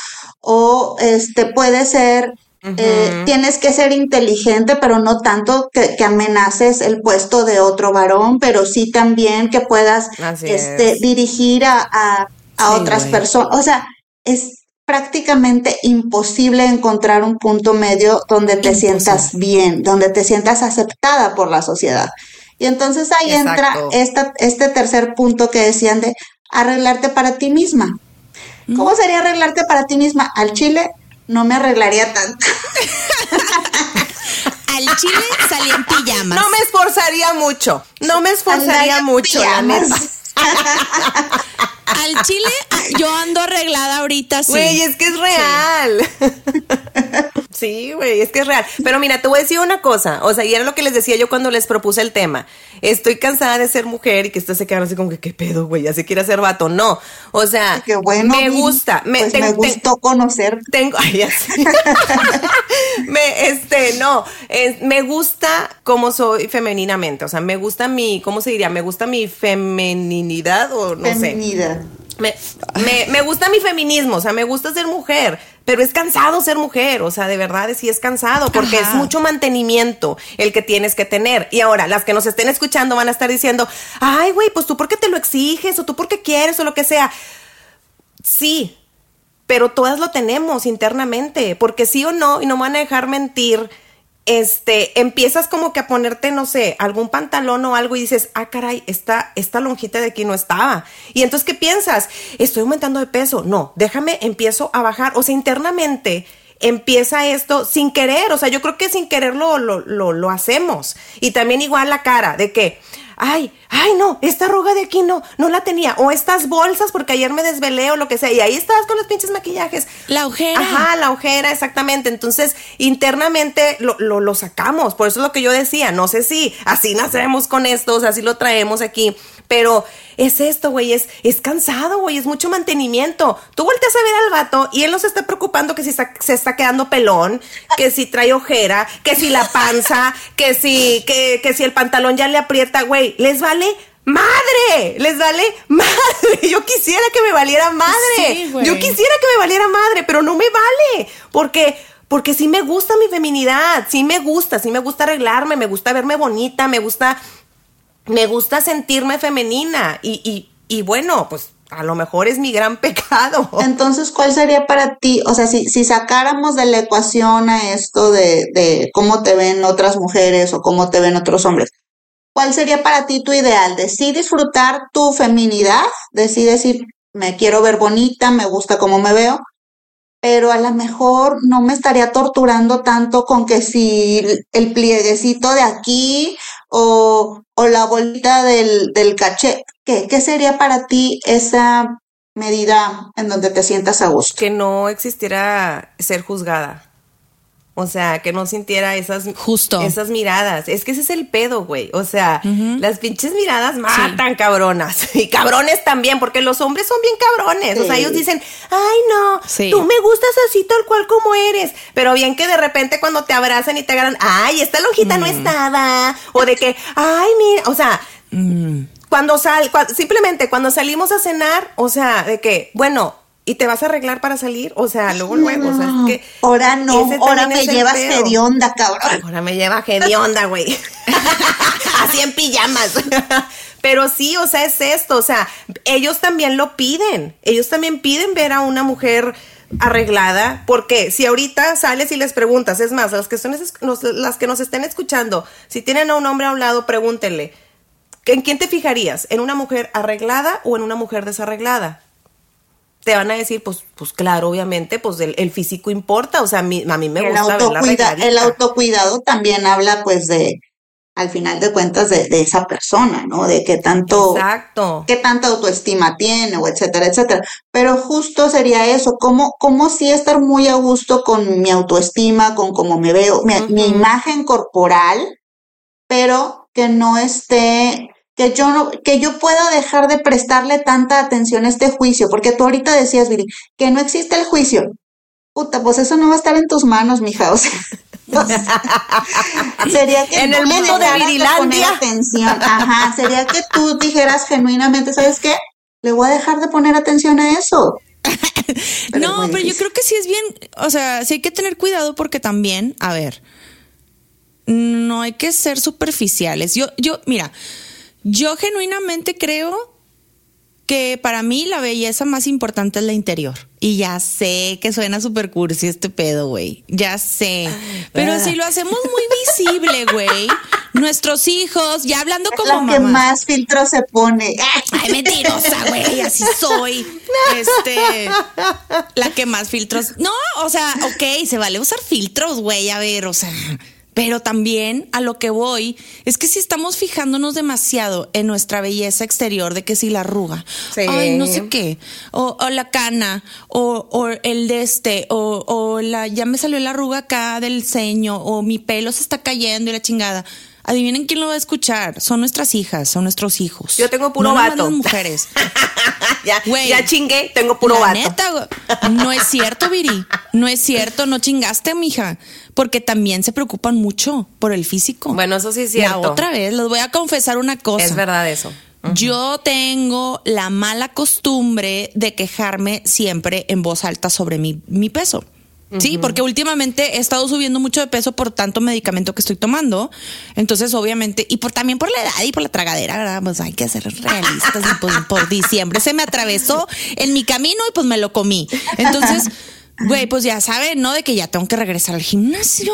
[SPEAKER 3] o este puede ser eh, tienes que ser inteligente, pero no tanto que, que amenaces el puesto de otro varón, pero sí también que puedas este,
[SPEAKER 4] es.
[SPEAKER 3] dirigir a, a, a
[SPEAKER 2] Sí,
[SPEAKER 3] otras personas. O sea, es prácticamente imposible encontrar un punto medio donde te
[SPEAKER 2] Imposible.
[SPEAKER 3] sientas bien, donde te sientas aceptada por la sociedad. Y entonces ahí entra esta, este tercer punto que decían de arreglarte para ti misma. ¿Cómo sería arreglarte para ti misma? Al chile no me arreglaría tanto. (laughs)
[SPEAKER 2] al chile salí en pijamas.
[SPEAKER 4] No me esforzaría mucho. No me esforzaría mucho, la
[SPEAKER 3] pijamas.
[SPEAKER 4] neta. (laughs)
[SPEAKER 2] Al chile ah, yo ando arreglada ahorita sí.
[SPEAKER 4] Güey, es que es real. (laughs) Sí, güey, es que es real. Pero mira, te voy a decir una cosa. O sea, y era lo que les decía yo cuando les propuse el tema. Estoy cansada de ser mujer y que ustedes se quedan así como que, ¿qué pedo, güey? Ya se quiere hacer vato. No. O sea,
[SPEAKER 3] Qué bueno.
[SPEAKER 4] me gusta. Me,
[SPEAKER 3] Pues
[SPEAKER 4] ten-
[SPEAKER 3] me
[SPEAKER 4] ten-
[SPEAKER 3] gustó conocer.
[SPEAKER 4] tengo, (laughs) ay, ya sé. (laughs) (laughs) me, este, no, es- me gusta cómo soy femeninamente, o sea, me gusta mi, ¿cómo se diría? Me gusta mi femeninidad o no sé.
[SPEAKER 3] Feminidad.
[SPEAKER 4] Me, me, me gusta mi feminismo, o sea, me gusta ser mujer, pero es cansado ser mujer, o sea, de verdad sí es cansado, porque
[SPEAKER 2] Ajá.
[SPEAKER 4] es mucho mantenimiento el que tienes que tener. Y ahora, las que nos estén escuchando van a estar diciendo, ay, güey, pues tú porque te lo exiges, o tú porque quieres, o lo que sea. Sí, pero todas lo tenemos internamente, porque sí o no, y no me van a dejar mentir, este, empiezas como que a ponerte, no sé, algún pantalón o algo y dices, ah, caray, esta, esta lonjita de aquí no estaba. Y entonces, ¿qué piensas? Estoy aumentando de peso. No, déjame, empiezo a bajar. O sea, internamente empieza esto sin querer. O sea, yo creo que sin querer lo, lo, lo, lo hacemos. Y también igual la cara, de que, ay, ay, no, esta arruga de aquí no, no la tenía. O estas bolsas porque ayer me desvelé o lo que sea. Y ahí estabas con los pinches maquillajes.
[SPEAKER 2] La ojera.
[SPEAKER 4] Ajá, la ojera, exactamente. Entonces, internamente lo, lo, lo sacamos. Por eso es lo que yo decía. No sé si así nacemos con esto, o sea, así lo traemos aquí. Pero es esto, güey, es, es cansado, güey, es mucho mantenimiento. Tú volteas a ver al vato y él no se está preocupando que si se está quedando pelón, que si trae ojera, que si la panza, que si, que, que si el pantalón ya le aprieta, güey, les vale madre, les vale madre. (laughs) Yo quisiera que me valiera madre.
[SPEAKER 2] Sí.
[SPEAKER 4] Yo quisiera que me valiera madre, pero no me vale. Porque, porque sí me gusta mi feminidad, sí me gusta, sí me gusta arreglarme, me gusta verme bonita, me gusta, me gusta sentirme femenina. Y, y, y bueno, pues a lo mejor es mi gran (laughs) pecado.
[SPEAKER 3] Entonces, ¿cuál sería para ti? O sea, si, si sacáramos de la ecuación a esto de, de cómo te ven otras mujeres o cómo te ven otros hombres, ¿cuál sería para ti tu ideal? ¿De sí disfrutar tu feminidad? ¿De sí decir, me quiero ver bonita, me gusta cómo me veo? Pero a lo mejor no me estaría torturando tanto con que si el plieguecito de aquí o, o la bolita del, del caché, ¿qué, ¿qué sería para ti esa medida en donde te sientas a gusto?
[SPEAKER 4] Que no existiera ser juzgada. O sea, que no sintiera esas,
[SPEAKER 2] Justo.
[SPEAKER 4] esas miradas. Es que ese es el pedo, güey. O sea, las pinches miradas matan cabronas. (laughs) Y cabrones también, porque los hombres son bien cabrones. O sea, ellos dicen, ay no,
[SPEAKER 2] Sí.
[SPEAKER 4] tú me gustas así tal cual como eres. Pero bien que de repente cuando te abrazan y te agarran, ay, esta lonjita no es nada. O de que, ay, mira, o sea, cuando sal, simplemente cuando salimos a cenar, o sea, de que, bueno, ¿y te vas a arreglar para salir? O sea, luego, luego, o sea, es que.
[SPEAKER 3] Ahora no, ahora me llevas hedionda, cabrón.
[SPEAKER 4] Ahora me lleva hedionda, güey. (laughs) Así en pijamas. Pero sí, o sea, es esto, o sea, ellos también lo piden. Ellos también piden ver a una mujer arreglada, porque si ahorita sales y les preguntas, es más, las que, son, las que nos estén escuchando, si tienen a un hombre a un lado, pregúntenle, ¿en quién te fijarías? ¿En una mujer arreglada o en una mujer desarreglada? Te van a decir, pues, pues claro, obviamente, pues el, el físico importa, o sea, a mí, a mí me
[SPEAKER 3] El,
[SPEAKER 4] gusta
[SPEAKER 3] autocuida- el autocuidado también habla, pues, de, al final de cuentas, de, de esa persona, ¿no? De qué tanto,
[SPEAKER 4] Exacto.
[SPEAKER 3] qué tanta autoestima tiene, o etcétera, etcétera. Pero justo sería eso, cómo, cómo sí estar muy a gusto con mi autoestima, con cómo me veo, mi, imagen corporal, pero que no esté, que yo no, que yo pueda dejar de prestarle tanta atención a este juicio, porque tú ahorita decías, Viri, que no existe el juicio. Puta, pues eso no va a estar en tus manos, mija, o sea. (laughs) (laughs) sería que
[SPEAKER 4] En el mundo de Virilandia.
[SPEAKER 3] atención. (laughs) Ajá, sería que tú dijeras genuinamente, ¿sabes qué? Le voy a dejar de poner atención a eso. Pero
[SPEAKER 2] no, pero yo creo que sí es bien, o sea, sí hay que tener cuidado porque también, a ver, no hay que ser superficiales. Yo, yo, mira, yo genuinamente creo que para mí la belleza más importante es la interior. Y ya sé que suena super cursi este pedo, güey. Ya sé. Pero si lo hacemos muy visible, güey, nuestros hijos, ya hablando como
[SPEAKER 3] la que más filtro se pone.
[SPEAKER 2] Ay, mentirosa, güey, así soy. Este, la que más filtros. No, o sea, ok, se vale usar filtros, güey, a ver, o sea, Pero también a lo que voy es que si estamos fijándonos demasiado en nuestra belleza exterior, de que si la arruga,
[SPEAKER 4] Sí.
[SPEAKER 2] ay, no sé qué, o, o la cana, o, o el de este, o, o la, ya me salió la arruga acá del ceño, o mi pelo se está cayendo y la chingada. Adivinen quién lo va a escuchar. Son nuestras hijas, son nuestros hijos.
[SPEAKER 4] Yo tengo puro
[SPEAKER 2] No
[SPEAKER 4] vato.
[SPEAKER 2] las mujeres. (laughs)
[SPEAKER 4] ya, ya chingué, tengo puro
[SPEAKER 2] la
[SPEAKER 4] vato.
[SPEAKER 2] neta, no es cierto, Viri. No es cierto, no chingaste, mija. Porque también se preocupan mucho por el físico.
[SPEAKER 4] Bueno, eso sí es cierto.
[SPEAKER 2] La otra vez, les voy a confesar una cosa.
[SPEAKER 4] Es verdad eso.
[SPEAKER 2] Yo tengo la mala costumbre de quejarme siempre en voz alta sobre mi, mi peso. Sí, porque últimamente he estado subiendo mucho de peso por tanto medicamento que estoy tomando. Entonces, obviamente, y por también por la edad y por la tragadera, ¿verdad? Pues hay que ser realistas. Y pues, por diciembre se me atravesó en mi camino y pues me lo comí. Entonces, güey, pues ya saben, ¿no? De que ya tengo que regresar al gimnasio.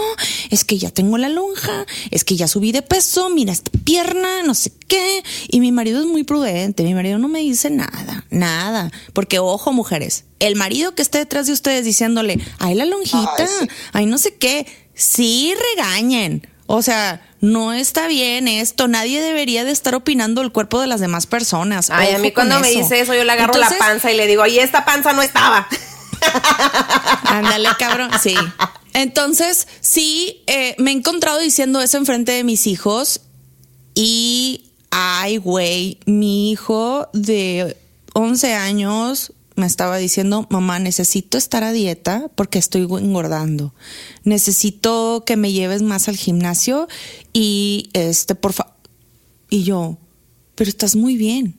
[SPEAKER 2] Es que ya tengo la lonja. Es que ya subí de peso. Mira esta pierna, no sé qué. Y mi marido es muy prudente. Mi marido no me dice nada, nada. Porque, ojo, mujeres, el marido que esté detrás de ustedes diciéndole, ay, la lonjita,
[SPEAKER 3] Ay, sí.
[SPEAKER 2] ay, no sé qué, sí regañen. O sea, no está bien esto. Nadie debería de estar opinando el cuerpo de las demás personas.
[SPEAKER 4] Ay, a mí cuando me
[SPEAKER 2] eso.
[SPEAKER 4] dice eso, yo le agarro
[SPEAKER 2] Entonces,
[SPEAKER 4] la panza y le digo, y esta panza no estaba. (laughs)
[SPEAKER 2] Ándale, cabrón. Sí. Entonces, sí, eh, me he encontrado diciendo eso enfrente de mis hijos y, ay, güey, mi hijo de 11 años me estaba diciendo, mamá, necesito estar a dieta porque estoy engordando. Necesito que me lleves más al gimnasio y, este, por. Y yo, pero estás muy bien,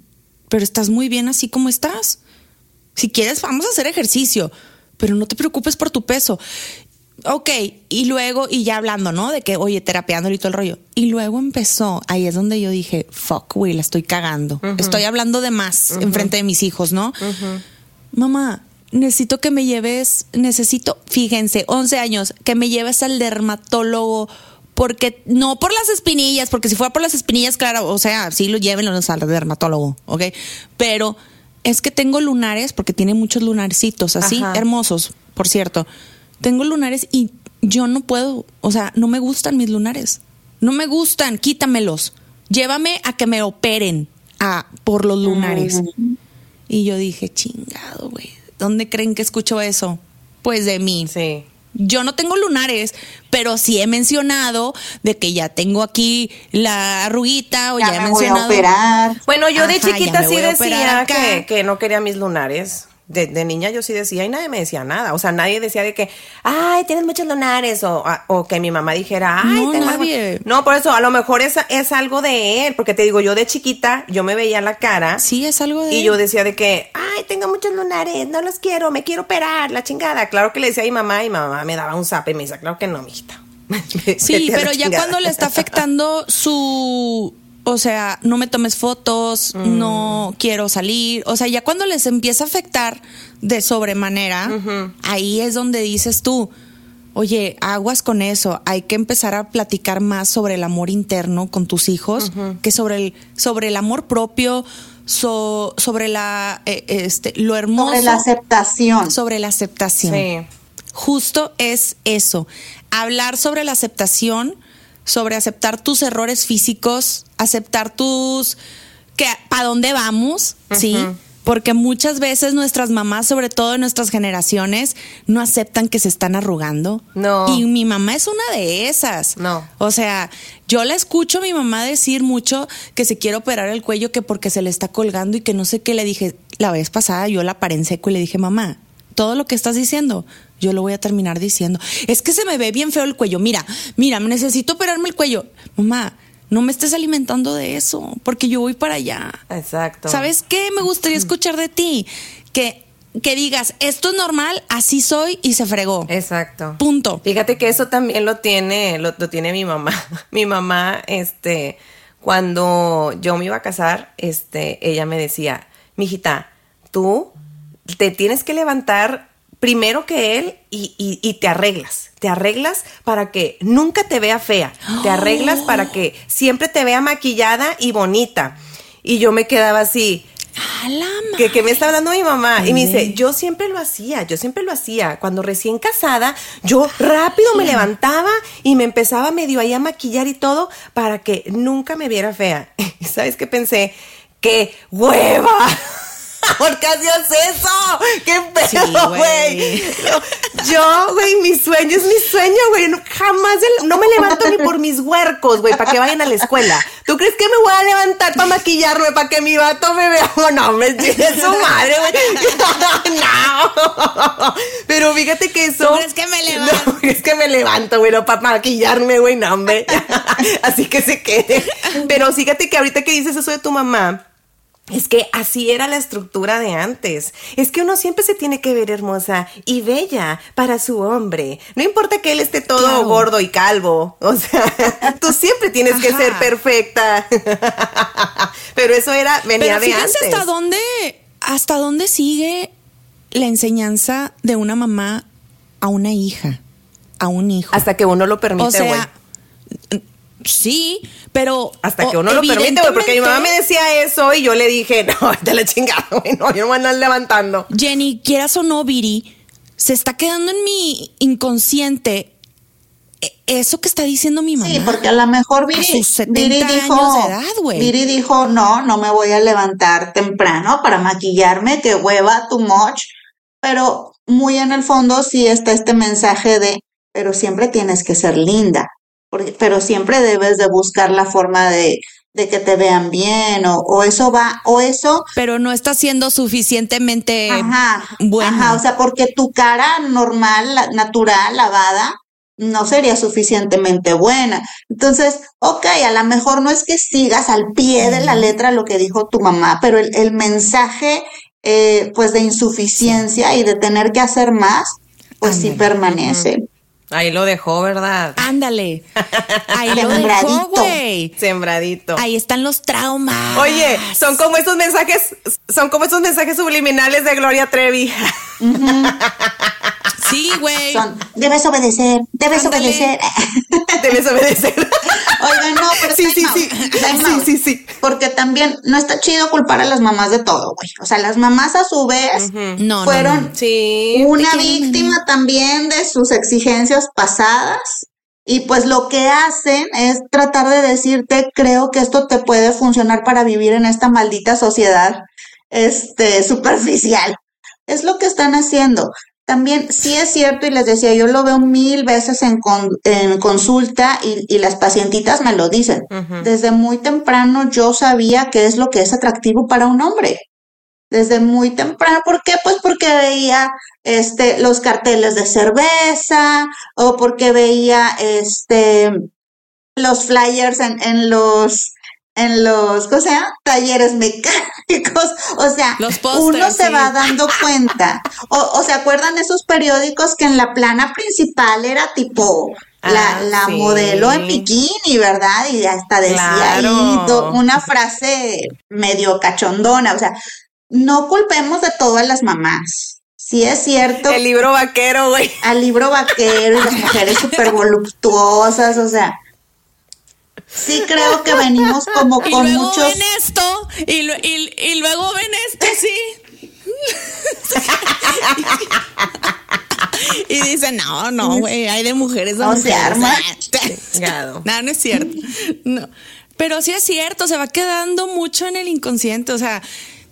[SPEAKER 2] pero estás muy bien así como estás. Si quieres, vamos a hacer ejercicio, pero no te preocupes por tu peso. Ok, y luego, y ya hablando, ¿no? De que, oye, terapeando y todo el rollo. Y luego empezó, ahí es donde yo dije, fuck, güey, la estoy cagando. Estoy hablando de más enfrente de mis hijos, ¿no? Mamá, necesito que me lleves, necesito, fíjense, 11 años, que me lleves al dermatólogo. Porque no por las espinillas, porque si fuera por las espinillas, claro, o sea, sí lo lleven al dermatólogo, ¿ok? Pero es que tengo lunares, porque tiene muchos lunarcitos así,
[SPEAKER 4] Ajá.
[SPEAKER 2] hermosos, por cierto. Tengo lunares y yo no puedo, o sea, no me gustan mis lunares. No me gustan, quítamelos. Llévame a que me operen a, por los lunares. Y yo dije, chingado, güey. ¿Dónde creen que escucho eso? Pues de mí.
[SPEAKER 4] Sí.
[SPEAKER 2] Yo no tengo lunares, pero sí he mencionado de que ya tengo aquí la arruguita o ya,
[SPEAKER 3] Ya
[SPEAKER 2] he
[SPEAKER 3] voy a
[SPEAKER 2] mencionado.
[SPEAKER 3] operar.
[SPEAKER 4] Bueno, yo de
[SPEAKER 2] Ajá,
[SPEAKER 4] chiquita sí
[SPEAKER 2] voy
[SPEAKER 4] decía que no quería mis lunares. De, de niña yo sí decía y nadie me decía nada. O sea, nadie decía de que, ay, tienes muchos lunares. O, a- o que mi mamá dijera, ay,
[SPEAKER 2] No,
[SPEAKER 4] tengo algo".
[SPEAKER 2] nadie.
[SPEAKER 4] No, por eso, a lo mejor es, es algo de él. Porque te digo, yo de chiquita, yo me veía la cara.
[SPEAKER 2] Sí, es algo de.
[SPEAKER 4] Y yo decía de que, ay, tengo muchos lunares, no los quiero, me quiero operar, la chingada. Claro que le decía a mi mamá y mi mamá me daba un zape y me dice, claro que no, mijita. (laughs)
[SPEAKER 2] Sí, (laughs) pero ya cuando le está afectando su. O sea, no me tomes fotos,
[SPEAKER 4] Mm.
[SPEAKER 2] no quiero salir. O sea, ya cuando les empieza a afectar de sobremanera, ahí es donde dices tú, oye, aguas con eso. Hay que empezar a platicar más sobre el amor interno con tus hijos que sobre el, sobre el amor propio, so- sobre la, eh, este, lo hermoso.
[SPEAKER 3] Sobre la aceptación.
[SPEAKER 2] Sobre la aceptación.
[SPEAKER 4] Sí.
[SPEAKER 2] Justo es eso. Hablar sobre la aceptación, sobre aceptar tus errores físicos, aceptar tus que para dónde vamos, ¿sí? Porque muchas veces nuestras mamás, sobre todo en nuestras generaciones, no aceptan que se están arrugando.
[SPEAKER 4] No.
[SPEAKER 2] Y mi mamá es una de esas.
[SPEAKER 4] No.
[SPEAKER 2] O sea, yo la escucho a mi mamá decir mucho que se quiere operar el cuello que porque se le está colgando y que no sé qué. Le dije, la vez pasada yo la paré en seco y le dije, mamá, todo lo que estás diciendo, yo lo voy a terminar diciendo. Es que se me ve bien feo el cuello. Mira, mira, necesito operarme el cuello. Mamá, no me estés alimentando de eso, porque yo voy para allá.
[SPEAKER 4] Exacto.
[SPEAKER 2] ¿Sabes qué? Me gustaría escuchar de ti. Que, que digas, esto es normal, así soy y se fregó.
[SPEAKER 4] Exacto.
[SPEAKER 2] Punto.
[SPEAKER 4] Fíjate que eso también lo tiene, lo, lo tiene mi mamá. (laughs) Mi mamá, este, cuando yo me iba a casar, este, ella me decía, mijita, tú te tienes que levantar primero que él y, y- y te arreglas. Te arreglas para que nunca te vea fea. Te arreglas (gasps) para que siempre te vea maquillada y bonita. Y yo me quedaba así. Que, que me está hablando mi mamá y me dice, yo siempre lo hacía, yo siempre lo hacía. Cuando recién casada, yo rápido me levantaba y me empezaba medio ahí a maquillar y todo para que nunca me viera fea. (laughs) ¿Y sabes qué pensé? ¡Qué hueva! (laughs) ¿Por qué hacías eso? ¡Qué pedo,
[SPEAKER 2] güey.
[SPEAKER 4] Yo, güey, mi sueño es mi sueño, güey. No- Jamás, el- no me levanto ni por mis huercos, güey, para que vayan a la escuela. ¿Tú crees que me voy a levantar para maquillarme, para que mi vato me vea? Oh, (laughs) no, me tiene su madre, güey. (laughs) No. Pero fíjate que eso.
[SPEAKER 2] ¿Tú crees que me levanto?
[SPEAKER 4] No, es que me levanto, güey, no para maquillarme, güey, no, hombre. Así que se quede. Pero fíjate que ahorita que dices eso de tu mamá. Es que así era la estructura de antes. Es que uno siempre se tiene que ver hermosa y bella para su hombre. No importa que él esté todo
[SPEAKER 2] Claro.
[SPEAKER 4] gordo y calvo. O sea, (laughs) tú siempre tienes que ser perfecta. (laughs) Pero eso era, venía
[SPEAKER 2] Pero
[SPEAKER 4] de antes.
[SPEAKER 2] hasta dónde, hasta dónde sigue la enseñanza de una mamá a una hija, a un hijo.
[SPEAKER 4] Hasta que uno lo permite,
[SPEAKER 2] o sea, sí, pero
[SPEAKER 4] Hasta que uno lo permite, güey, porque mi mamá me decía eso y yo le dije, (laughs) no, te la chingada, güey, no, yo no voy a andar levantando.
[SPEAKER 2] Jenny, quieras o no, Viri, se está quedando en mi inconsciente eh, eso que está diciendo mi mamá.
[SPEAKER 3] Sí, porque a lo mejor Viri,
[SPEAKER 2] sus 70
[SPEAKER 3] Viri
[SPEAKER 2] años
[SPEAKER 3] dijo,
[SPEAKER 2] de edad, güey.
[SPEAKER 3] Viri dijo, no, no me voy a levantar temprano para maquillarme, que hueva too much, pero muy en el fondo sí está este mensaje de, pero siempre tienes que ser linda, porque, pero siempre debes de buscar la forma de, de que te vean bien, o, o eso va, o eso
[SPEAKER 2] Pero no está siendo suficientemente
[SPEAKER 3] Ajá,
[SPEAKER 2] buena.
[SPEAKER 3] ajá, o sea, porque tu cara normal, la- natural, lavada, no sería suficientemente buena. Entonces, ok, a lo mejor no es que sigas al pie de la letra lo que dijo tu mamá, pero el, el mensaje, eh, pues, de insuficiencia y de tener que hacer más, pues sí permanece.
[SPEAKER 4] Ahí lo dejó, ¿verdad?
[SPEAKER 2] Ándale. Ahí (laughs) lo dejó,
[SPEAKER 3] Sembradito.
[SPEAKER 2] güey.
[SPEAKER 4] Sembradito.
[SPEAKER 2] Ahí están los traumas.
[SPEAKER 4] Oye, son como estos mensajes, son como estos mensajes subliminales de Gloria Trevi.
[SPEAKER 2] Sí, güey.
[SPEAKER 3] Debes obedecer, debes
[SPEAKER 2] Ándale.
[SPEAKER 3] obedecer. (laughs)
[SPEAKER 4] Debes obedecer.
[SPEAKER 3] Oigan, no, pero
[SPEAKER 4] Sí, sí, sí. Sí, sí, sí.
[SPEAKER 3] Porque también no está chido culpar a las mamás de todo, güey. O sea, las mamás a su vez
[SPEAKER 2] no,
[SPEAKER 3] fueron
[SPEAKER 2] no.
[SPEAKER 4] Sí.
[SPEAKER 3] una víctima también de sus exigencias pasadas. Y pues lo que hacen es tratar de decirte, creo que esto te puede funcionar para vivir en esta maldita sociedad, este, superficial. Es lo que están haciendo. También sí es cierto, y les decía, yo lo veo mil veces en, con- en consulta y, y las pacientitas me lo dicen. Desde muy temprano yo sabía qué es lo que es atractivo para un hombre. Desde muy temprano. ¿Por qué? Pues porque veía este, los carteles de cerveza o porque veía este, los flyers en, en los en los, ¿cómo se llama? Talleres mecánicos. (laughs) O sea,
[SPEAKER 2] Los
[SPEAKER 3] uno se
[SPEAKER 2] sí.
[SPEAKER 3] va dando (laughs) cuenta. O, o se acuerdan esos periódicos que en la plana principal era tipo la,
[SPEAKER 4] Ah,
[SPEAKER 3] la
[SPEAKER 4] sí.
[SPEAKER 3] modelo en bikini, ¿verdad? Y hasta decía ahí do- una frase medio cachondona. O sea, no culpemos de todo a las mamás. Sí es cierto
[SPEAKER 4] El libro vaquero, güey.
[SPEAKER 3] al libro vaquero y las mujeres súper voluptuosas, o sea, sí creo que venimos como
[SPEAKER 2] Y
[SPEAKER 3] con
[SPEAKER 2] luego
[SPEAKER 3] muchos...
[SPEAKER 2] ven esto, y, lu- y- y luego ven esto, sí. y dicen, no, no, güey, hay de mujeres a
[SPEAKER 3] No se
[SPEAKER 2] mujeres.
[SPEAKER 3] arma.
[SPEAKER 4] Chingado.
[SPEAKER 2] no, no es cierto. No. Pero sí es cierto, se va quedando mucho en el inconsciente. O sea,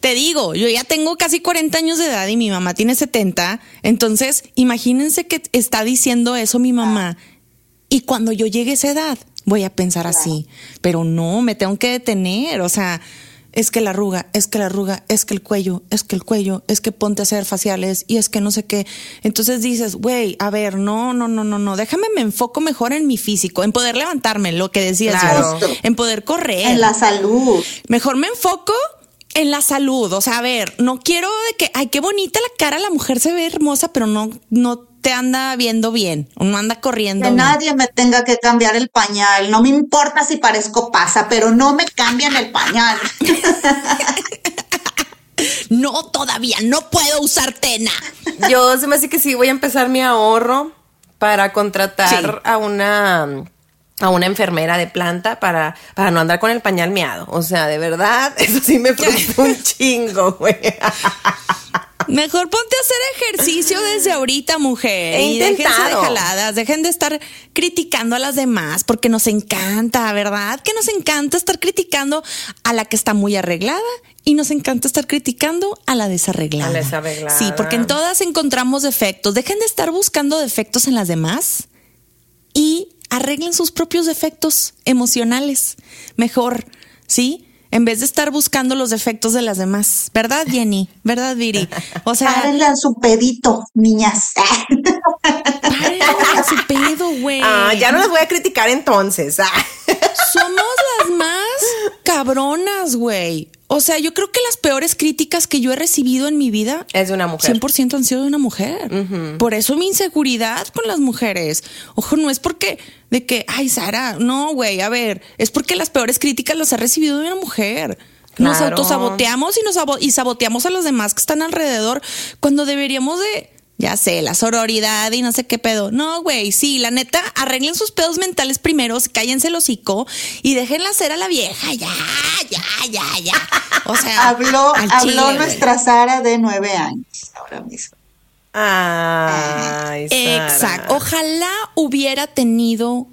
[SPEAKER 2] te digo, yo ya tengo casi 40 años de edad y mi mamá tiene 70. Entonces, imagínense que está diciendo eso mi mamá. Y cuando yo llegue a esa edad, voy a pensar así. Pero no, me tengo que detener. O sea, es que la arruga, es que la arruga, es que el cuello, es que el cuello, es que ponte a hacer faciales y es que no sé qué. Entonces dices, güey, a ver, no, no, no, no, no, déjame me enfoco mejor en mi físico, en poder levantarme, lo que decías,
[SPEAKER 4] Claro.
[SPEAKER 2] En poder correr.
[SPEAKER 3] En la salud.
[SPEAKER 2] Mejor me enfoco en la salud. O sea, a ver, no quiero de que, ay, qué bonita la cara, la mujer se ve hermosa, pero no, no te anda viendo bien, o no anda corriendo.
[SPEAKER 3] Que
[SPEAKER 2] bien.
[SPEAKER 3] nadie me tenga que cambiar el pañal. No me importa si parezco pasa, pero no me cambian el pañal. (laughs)
[SPEAKER 2] No, todavía no puedo usar tena.
[SPEAKER 4] Yo se me hace que sí voy a empezar mi ahorro para contratar
[SPEAKER 2] Sí.
[SPEAKER 4] a una a una enfermera de planta para, para no andar con el pañal miado. O sea, de verdad, (laughs) eso sí me frustró un (laughs) chingo, güey.
[SPEAKER 2] Mejor ponte a hacer ejercicio desde ahorita, mujer.
[SPEAKER 4] He
[SPEAKER 2] y de jaladas, dejen de estar criticando a las demás, porque nos encanta, ¿verdad? Que nos encanta estar criticando a la que está muy arreglada y nos encanta estar criticando a la desarreglada.
[SPEAKER 4] A la desarreglada.
[SPEAKER 2] Sí, porque en todas encontramos defectos. Dejen de estar buscando defectos en las demás y arreglen sus propios defectos emocionales. Mejor, ¿sí? En vez de estar buscando los defectos de las demás. ¿Verdad, Jenny? ¿Verdad, Viri? O sea,
[SPEAKER 3] Párenle a su pedito, niñas.
[SPEAKER 2] párenle a su pedo, güey.
[SPEAKER 4] Ah, ya no las voy a criticar entonces. Ah.
[SPEAKER 2] Somos cabronas, güey. O sea, yo creo que las peores críticas que yo he recibido en mi vida
[SPEAKER 4] Es de una mujer.
[SPEAKER 2] 100% han sido de una mujer. Por eso mi inseguridad con las mujeres. Ojo, no es porque de que, ay, Sara, no, güey, a ver, es porque las peores críticas las he recibido de una mujer. Nos
[SPEAKER 4] Claro.
[SPEAKER 2] autosaboteamos y nos y saboteamos a los demás que están alrededor cuando deberíamos de, ya sé, la sororidad y no sé qué pedo. No, güey, sí, la neta, arreglen sus pedos mentales primero, cállense el hocico y déjenla hacer a la vieja, ya, ya, ya, ya. O sea, (laughs)
[SPEAKER 3] habló habló
[SPEAKER 2] chile,
[SPEAKER 3] nuestra Sara de nueve años ahora mismo.
[SPEAKER 4] Ay, Sara.
[SPEAKER 2] Exacto. Ojalá hubiera tenido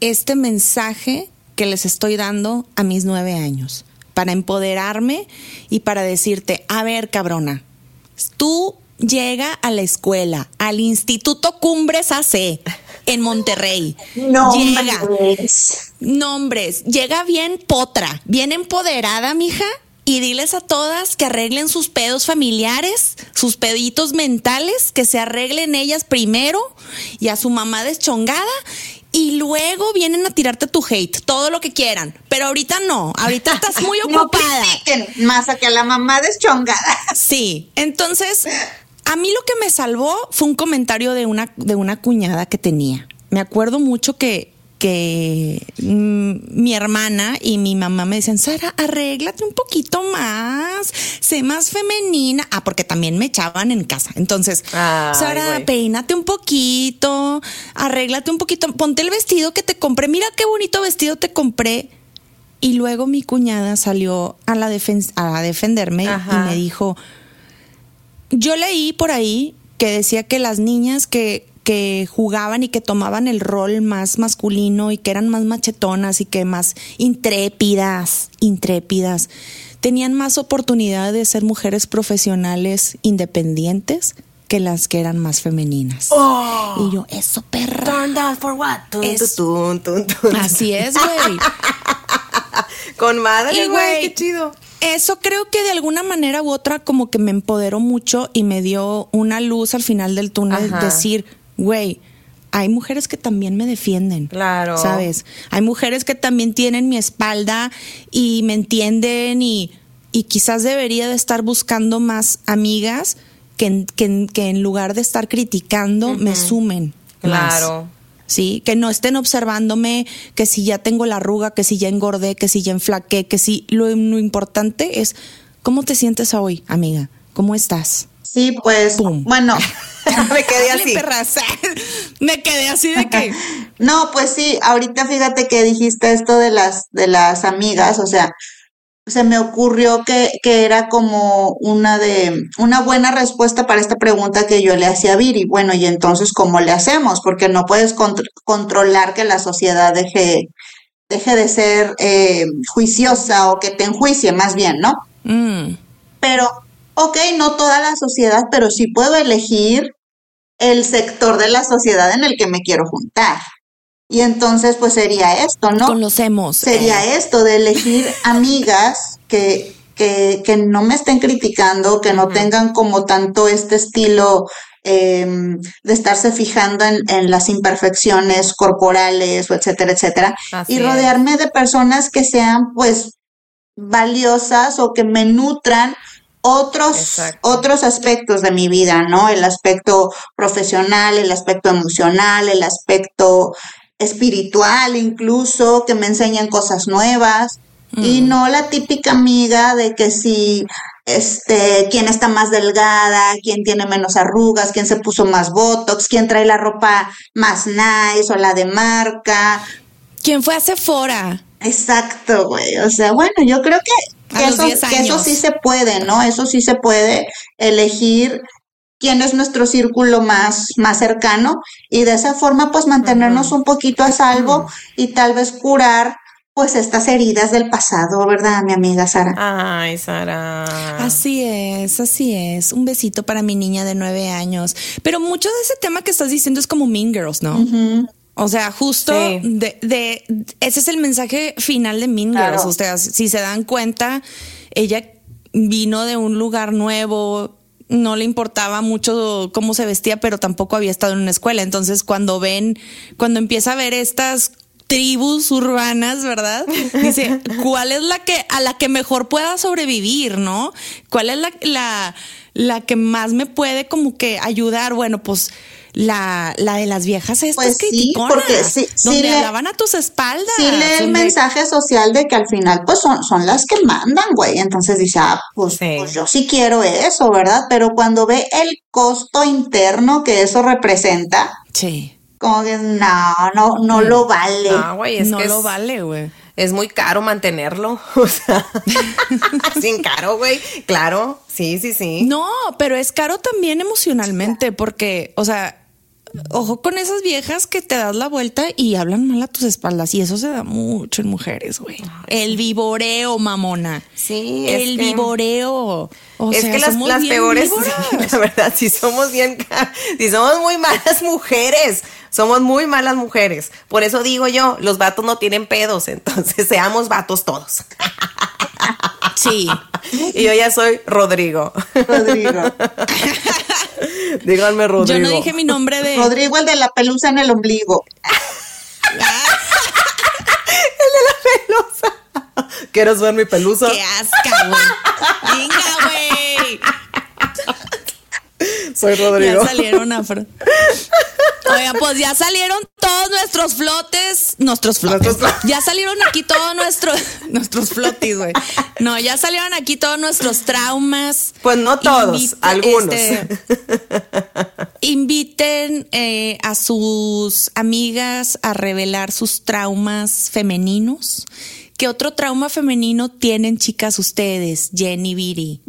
[SPEAKER 2] este mensaje que les estoy dando a mis nueve años para empoderarme y para decirte, a ver, cabrona, tú llega a la escuela, al Instituto Cumbres AC en Monterrey.
[SPEAKER 3] No,
[SPEAKER 2] llega. Nombres, llega bien potra, bien empoderada, mija, y diles a todas que arreglen sus pedos familiares, sus peditos mentales, que se arreglen ellas primero y a su mamá deschongada. Y luego vienen a tirarte tu hate, todo lo que quieran. Pero ahorita no, ahorita estás muy (laughs) ocupada.
[SPEAKER 3] más a que a la mamá deschongada.
[SPEAKER 2] Sí, entonces a mí lo que me salvó fue un comentario de una, de una cuñada que tenía. Me acuerdo mucho que, que mm, mi hermana y mi mamá me decían, Sara, arréglate un poquito más, sé más femenina. Ah, porque también me echaban en casa. Entonces,
[SPEAKER 4] Ay,
[SPEAKER 2] Sara, peínate un poquito, arréglate un poquito, ponte el vestido que te compré. Mira qué bonito vestido te compré. Y luego mi cuñada salió a, la defen- a defenderme
[SPEAKER 4] Ajá.
[SPEAKER 2] y me dijo, yo leí por ahí que decía que las niñas que, que jugaban y que tomaban el rol más masculino y que eran más machetonas y que más intrépidas, intrépidas, tenían más oportunidad de ser mujeres profesionales independientes que las que eran más femeninas. Y yo, eso perra.
[SPEAKER 4] Turned out for what? Tun,
[SPEAKER 2] Es-
[SPEAKER 4] tun, tun, tun.
[SPEAKER 2] Así es, güey. (laughs) (laughs)
[SPEAKER 4] Con madre, güey, qué chido.
[SPEAKER 2] Eso creo que de alguna manera u otra como que me empoderó mucho y me dio una luz al final del túnel.
[SPEAKER 4] Ajá.
[SPEAKER 2] Decir, güey, hay mujeres que también me defienden.
[SPEAKER 4] Claro.
[SPEAKER 2] ¿Sabes? Hay mujeres que también tienen mi espalda y me entienden y, y quizás debería de estar buscando más amigas que en, que en- que en lugar de estar criticando me sumen. más. Sí, que no estén observándome que si ya tengo la arruga, que si ya engordé, que si ya enflaqué, que si lo, lo importante es cómo te sientes hoy, amiga, cómo estás.
[SPEAKER 3] Sí, pues,
[SPEAKER 2] Pum.
[SPEAKER 3] bueno, (laughs)
[SPEAKER 4] Me quedé así.
[SPEAKER 2] Me quedé así de que (laughs)
[SPEAKER 3] no, pues sí, ahorita fíjate que dijiste esto de las, de las amigas, o sea, se me ocurrió que, que era como una de, una buena respuesta para esta pregunta que yo le hacía a Viri. Bueno, y entonces, ¿cómo le hacemos? Porque no puedes contr- controlar que la sociedad deje, deje de ser eh, juiciosa o que te enjuicie, más bien, ¿no?
[SPEAKER 2] mm,
[SPEAKER 3] Pero, ok, no toda la sociedad, pero sí puedo elegir el sector de la sociedad en el que me quiero juntar. Y entonces, pues sería esto, ¿no?
[SPEAKER 2] con los hemos.
[SPEAKER 3] Sería esto de elegir (laughs) amigas que, que, que no me estén criticando, que no tengan como tanto este estilo em, de estarse fijando en, en las imperfecciones corporales o etcétera, etcétera.
[SPEAKER 4] Así
[SPEAKER 3] y
[SPEAKER 4] es.
[SPEAKER 3] rodearme de personas que sean pues valiosas o que me nutran otros,
[SPEAKER 4] Exacto.
[SPEAKER 3] otros aspectos de mi vida, ¿no? El aspecto profesional, el aspecto emocional, el aspecto espiritual incluso, que me enseñan cosas nuevas. Y no la típica amiga de que si este, quién está más delgada, quién tiene menos arrugas, quién se puso más botox, quién trae la ropa más nice o la de marca.
[SPEAKER 2] ¿Quién fue a Sephora?
[SPEAKER 3] Exacto, güey. O sea, bueno, yo creo que, que eso,
[SPEAKER 2] 10
[SPEAKER 3] que eso sí se puede, ¿no? Eso sí se puede elegir quién es nuestro círculo más, más cercano y de esa forma pues mantenernos un poquito a salvo y tal vez curar pues estas heridas del pasado, ¿verdad, mi amiga Sara?
[SPEAKER 4] Ay, Sara.
[SPEAKER 2] Así es, así es. Un besito para mi niña de nueve años. Pero mucho de ese tema que estás diciendo es como Mean Girls, ¿no? O sea, justo
[SPEAKER 4] Sí.
[SPEAKER 2] de, de- ese es el mensaje final de Mean
[SPEAKER 3] Claro.
[SPEAKER 2] Girls. O sea, si se dan cuenta, ella vino de un lugar nuevo, no le importaba mucho cómo se vestía, pero tampoco había estado en una escuela. Entonces, cuando ven, cuando empieza a ver estas tribus urbanas, ¿verdad? (laughs) Dice, ¿cuál es la que a la que mejor pueda sobrevivir, no? ¿Cuál es la, la, la que más me puede como que ayudar? Bueno, pues la, la de las viejas estas
[SPEAKER 3] Pues sí, porque sí- sí
[SPEAKER 2] donde
[SPEAKER 3] le-
[SPEAKER 2] hablaban a tus espaldas.
[SPEAKER 3] Sí lee el mensaje social de que al final pues son, son las que mandan, güey. Entonces dice, ah, pues,
[SPEAKER 4] Sí.
[SPEAKER 3] pues yo sí quiero eso, ¿verdad? Pero cuando ve el costo interno que eso representa,
[SPEAKER 2] Sí.
[SPEAKER 3] como que no, no, no lo vale.
[SPEAKER 4] No, güey, es
[SPEAKER 2] no
[SPEAKER 4] que
[SPEAKER 2] lo
[SPEAKER 4] es,
[SPEAKER 2] vale, güey.
[SPEAKER 4] es muy caro mantenerlo. (laughs) O sea, (laughs) sin caro, güey. Claro, sí, sí, sí.
[SPEAKER 2] No, pero es caro también emocionalmente porque, o sea, ojo con esas viejas que te das la vuelta y hablan mal a tus espaldas y eso se da mucho en mujeres, güey. El vivoreo, mamona.
[SPEAKER 4] Sí,
[SPEAKER 2] El
[SPEAKER 4] que-
[SPEAKER 2] vivoreo. O
[SPEAKER 4] es
[SPEAKER 2] sea,
[SPEAKER 4] que las, peores, (laughs)
[SPEAKER 2] víboras.
[SPEAKER 4] la verdad, si somos bien, si somos muy malas mujeres, somos muy malas mujeres. Por eso digo yo, los vatos no tienen pedos, entonces (laughs) seamos vatos todos.
[SPEAKER 2] Sí. (laughs)
[SPEAKER 4] Y yo ya soy Rodrigo.
[SPEAKER 3] Rodrigo. (laughs)
[SPEAKER 4] Díganme Rodrigo.
[SPEAKER 2] Yo no dije mi nombre de.
[SPEAKER 3] Rodrigo, el de la pelusa en el ombligo. (laughs)
[SPEAKER 4] ¿Quieres ver mi pelusa?
[SPEAKER 2] ¡Qué asca, güey! ¡Venga, güey! (laughs)
[SPEAKER 4] Soy Rodrigo.
[SPEAKER 2] Ya salieron afro. (laughs) Oigan, pues ya salieron todos nuestros flotes, nuestros flotes. Ya salieron aquí todos nuestros, (laughs) nuestros flotis, güey. No, ya salieron aquí todos nuestros traumas.
[SPEAKER 4] Pues no todos, algunos.
[SPEAKER 2] este, inviten eh, a sus amigas a revelar sus traumas femeninos. ¿Qué otro trauma femenino tienen, chicas, ustedes, Jenny Viri?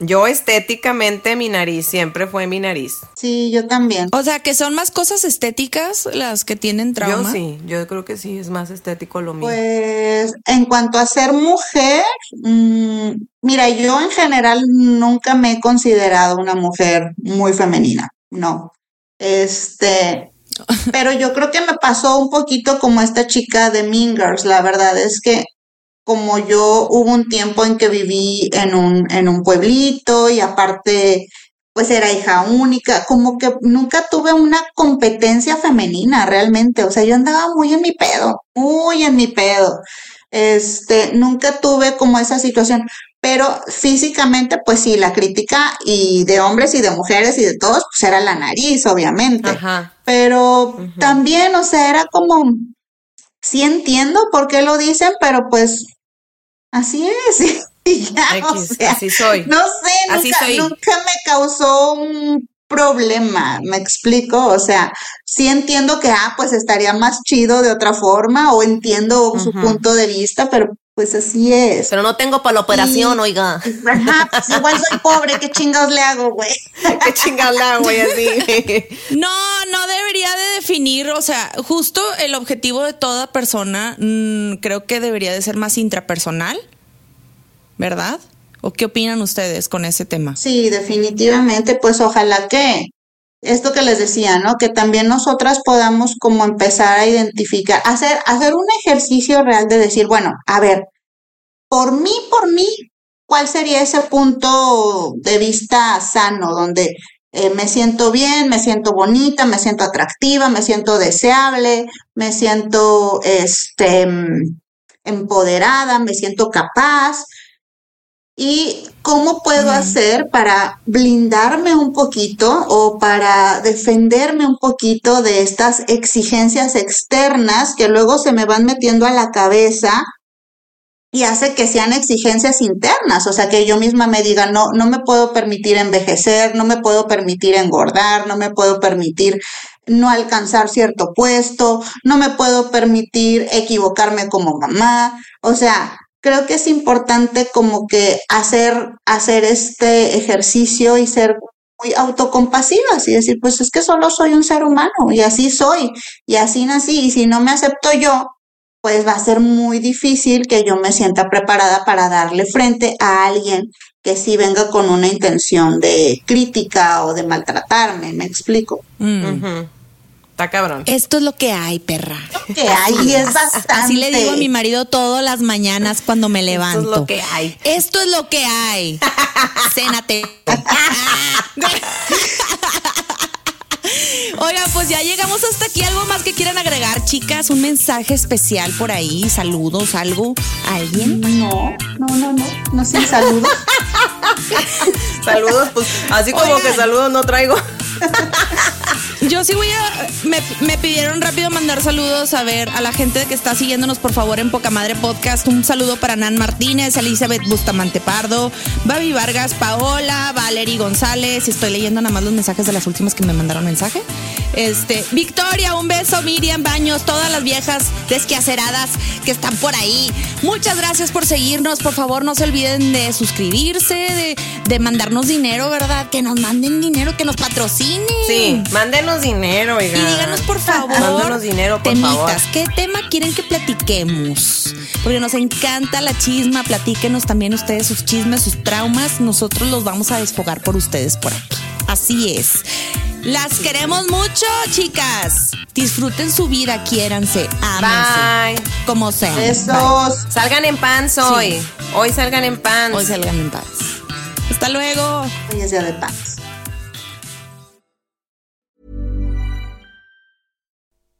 [SPEAKER 4] Yo estéticamente mi nariz siempre fue mi nariz.
[SPEAKER 3] Sí, yo también.
[SPEAKER 2] O sea, que son más cosas estéticas las que tienen trauma.
[SPEAKER 4] Yo sí, yo creo que sí, es más estético lo mío.
[SPEAKER 3] Pues en cuanto a ser mujer, mm, mira, yo en general nunca me he considerado una mujer muy femenina, no. Este, (laughs) pero yo creo que me pasó un poquito como esta chica de Mean Girls, la verdad es que como yo hubo un tiempo en que viví en un, en un pueblito y aparte pues era hija única, como que nunca tuve una competencia femenina realmente, o sea, yo andaba muy en mi pedo, muy en mi pedo. Este, nunca tuve como esa situación, pero físicamente pues sí, la crítica y de hombres y de mujeres y de todos pues era la nariz, obviamente.
[SPEAKER 4] Ajá.
[SPEAKER 3] Pero también, o sea, era como, sí entiendo por qué lo dicen, pero pues así es. (laughs) Y ya, o sea,
[SPEAKER 4] así soy.
[SPEAKER 3] no sé,
[SPEAKER 4] Así
[SPEAKER 3] nunca,
[SPEAKER 4] soy.
[SPEAKER 3] nunca me causó un problema, me explico, o sea, sí entiendo que, ah, pues estaría más chido de otra forma, o entiendo su punto de vista, pero pues así es.
[SPEAKER 4] Pero no tengo para la operación,
[SPEAKER 3] Y-
[SPEAKER 4] oiga.
[SPEAKER 3] Ajá, pues igual soy pobre, ¿qué chingados le hago, güey? (laughs)
[SPEAKER 4] Qué chingada, güey, así. (laughs)
[SPEAKER 2] No, no debería de definir, o sea, justo el objetivo de toda persona mm, creo que debería de ser más intrapersonal, ¿verdad? ¿O qué opinan ustedes con ese tema?
[SPEAKER 3] Sí, definitivamente, pues ojalá que esto que les decía, ¿no? Que también nosotras podamos como empezar a identificar, hacer, hacer un ejercicio real de decir, bueno, a ver, por mí, por mí, ¿cuál sería ese punto de vista sano donde eh, me siento bien, me siento bonita, me siento atractiva, me siento deseable, me siento este mm, empoderada, me siento capaz? ¿Y cómo puedo hacer para blindarme un poquito o para defenderme un poquito de estas exigencias externas que luego se me van metiendo a la cabeza y hace que sean exigencias internas, o sea, que yo misma me diga, no, no me puedo permitir envejecer, no me puedo permitir engordar, no me puedo permitir no alcanzar cierto puesto, no me puedo permitir equivocarme como mamá, o sea, creo que es importante como que hacer, hacer este ejercicio y ser muy autocompasivas y decir, pues es que solo soy un ser humano y así soy y así nací y si no me acepto yo, pues va a ser muy difícil que yo me sienta preparada para darle frente a alguien que sí venga con una intención de crítica o de maltratarme, me explico.
[SPEAKER 4] Mm. Está cabrón.
[SPEAKER 2] Esto es lo que hay, perra.
[SPEAKER 3] Que hay y es bastante.
[SPEAKER 2] Así le digo a mi marido todas las mañanas cuando me levanto.
[SPEAKER 4] Esto es lo que hay.
[SPEAKER 2] Esto es lo que hay. (laughs) Cénate. (laughs) Oiga, pues ya llegamos hasta aquí. ¿Algo más que quieran agregar, chicas? ¿Un mensaje especial por ahí? ¿Saludos? ¿Algo? ¿A alguien?
[SPEAKER 3] No, no, no, no. No sin saludos. (laughs)
[SPEAKER 4] saludos, pues así como
[SPEAKER 2] Oigan.
[SPEAKER 4] que saludos no traigo.
[SPEAKER 2] Yo sí voy a. Me, me pidieron rápido mandar saludos a ver a la gente que está siguiéndonos, por favor, en Poca Madre Podcast. Un saludo para Nan Martínez, Elizabeth Bustamante Pardo, Babi Vargas, Paola, Valery González. Estoy leyendo nada más los mensajes de las últimas que me mandaron mensaje. Este, Victoria, un beso, Miriam Baños, todas las viejas desquaceradas que están por ahí. Muchas gracias por seguirnos. Por favor, no se olviden de suscribirse, de, de mandarnos dinero, ¿verdad? Que nos manden dinero, que nos patrocinen.
[SPEAKER 4] Sí, mándenos dinero, oiga.
[SPEAKER 2] Y díganos, por (laughs) favor,
[SPEAKER 4] Mándenos dinero, por
[SPEAKER 2] temitas,
[SPEAKER 4] favor.
[SPEAKER 2] ¿qué tema quieren que platiquemos? Porque nos encanta la chisma, platíquenos también ustedes sus chismes, sus traumas, nosotros los vamos a desfogar por ustedes por aquí. Así es. Las queremos mucho, chicas. Disfruten su vida, quiéranse, ámense.
[SPEAKER 4] Bye.
[SPEAKER 2] Como sean.
[SPEAKER 3] Besos.
[SPEAKER 4] Salgan en pants hoy. Hoy salgan en pants.
[SPEAKER 2] Hoy salgan en paz. Hasta luego.
[SPEAKER 3] Hoy es día de paz.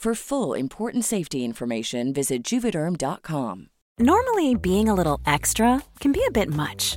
[SPEAKER 9] For full important safety information, visit juvederm.com.
[SPEAKER 10] Normally, being a little extra can be a bit much,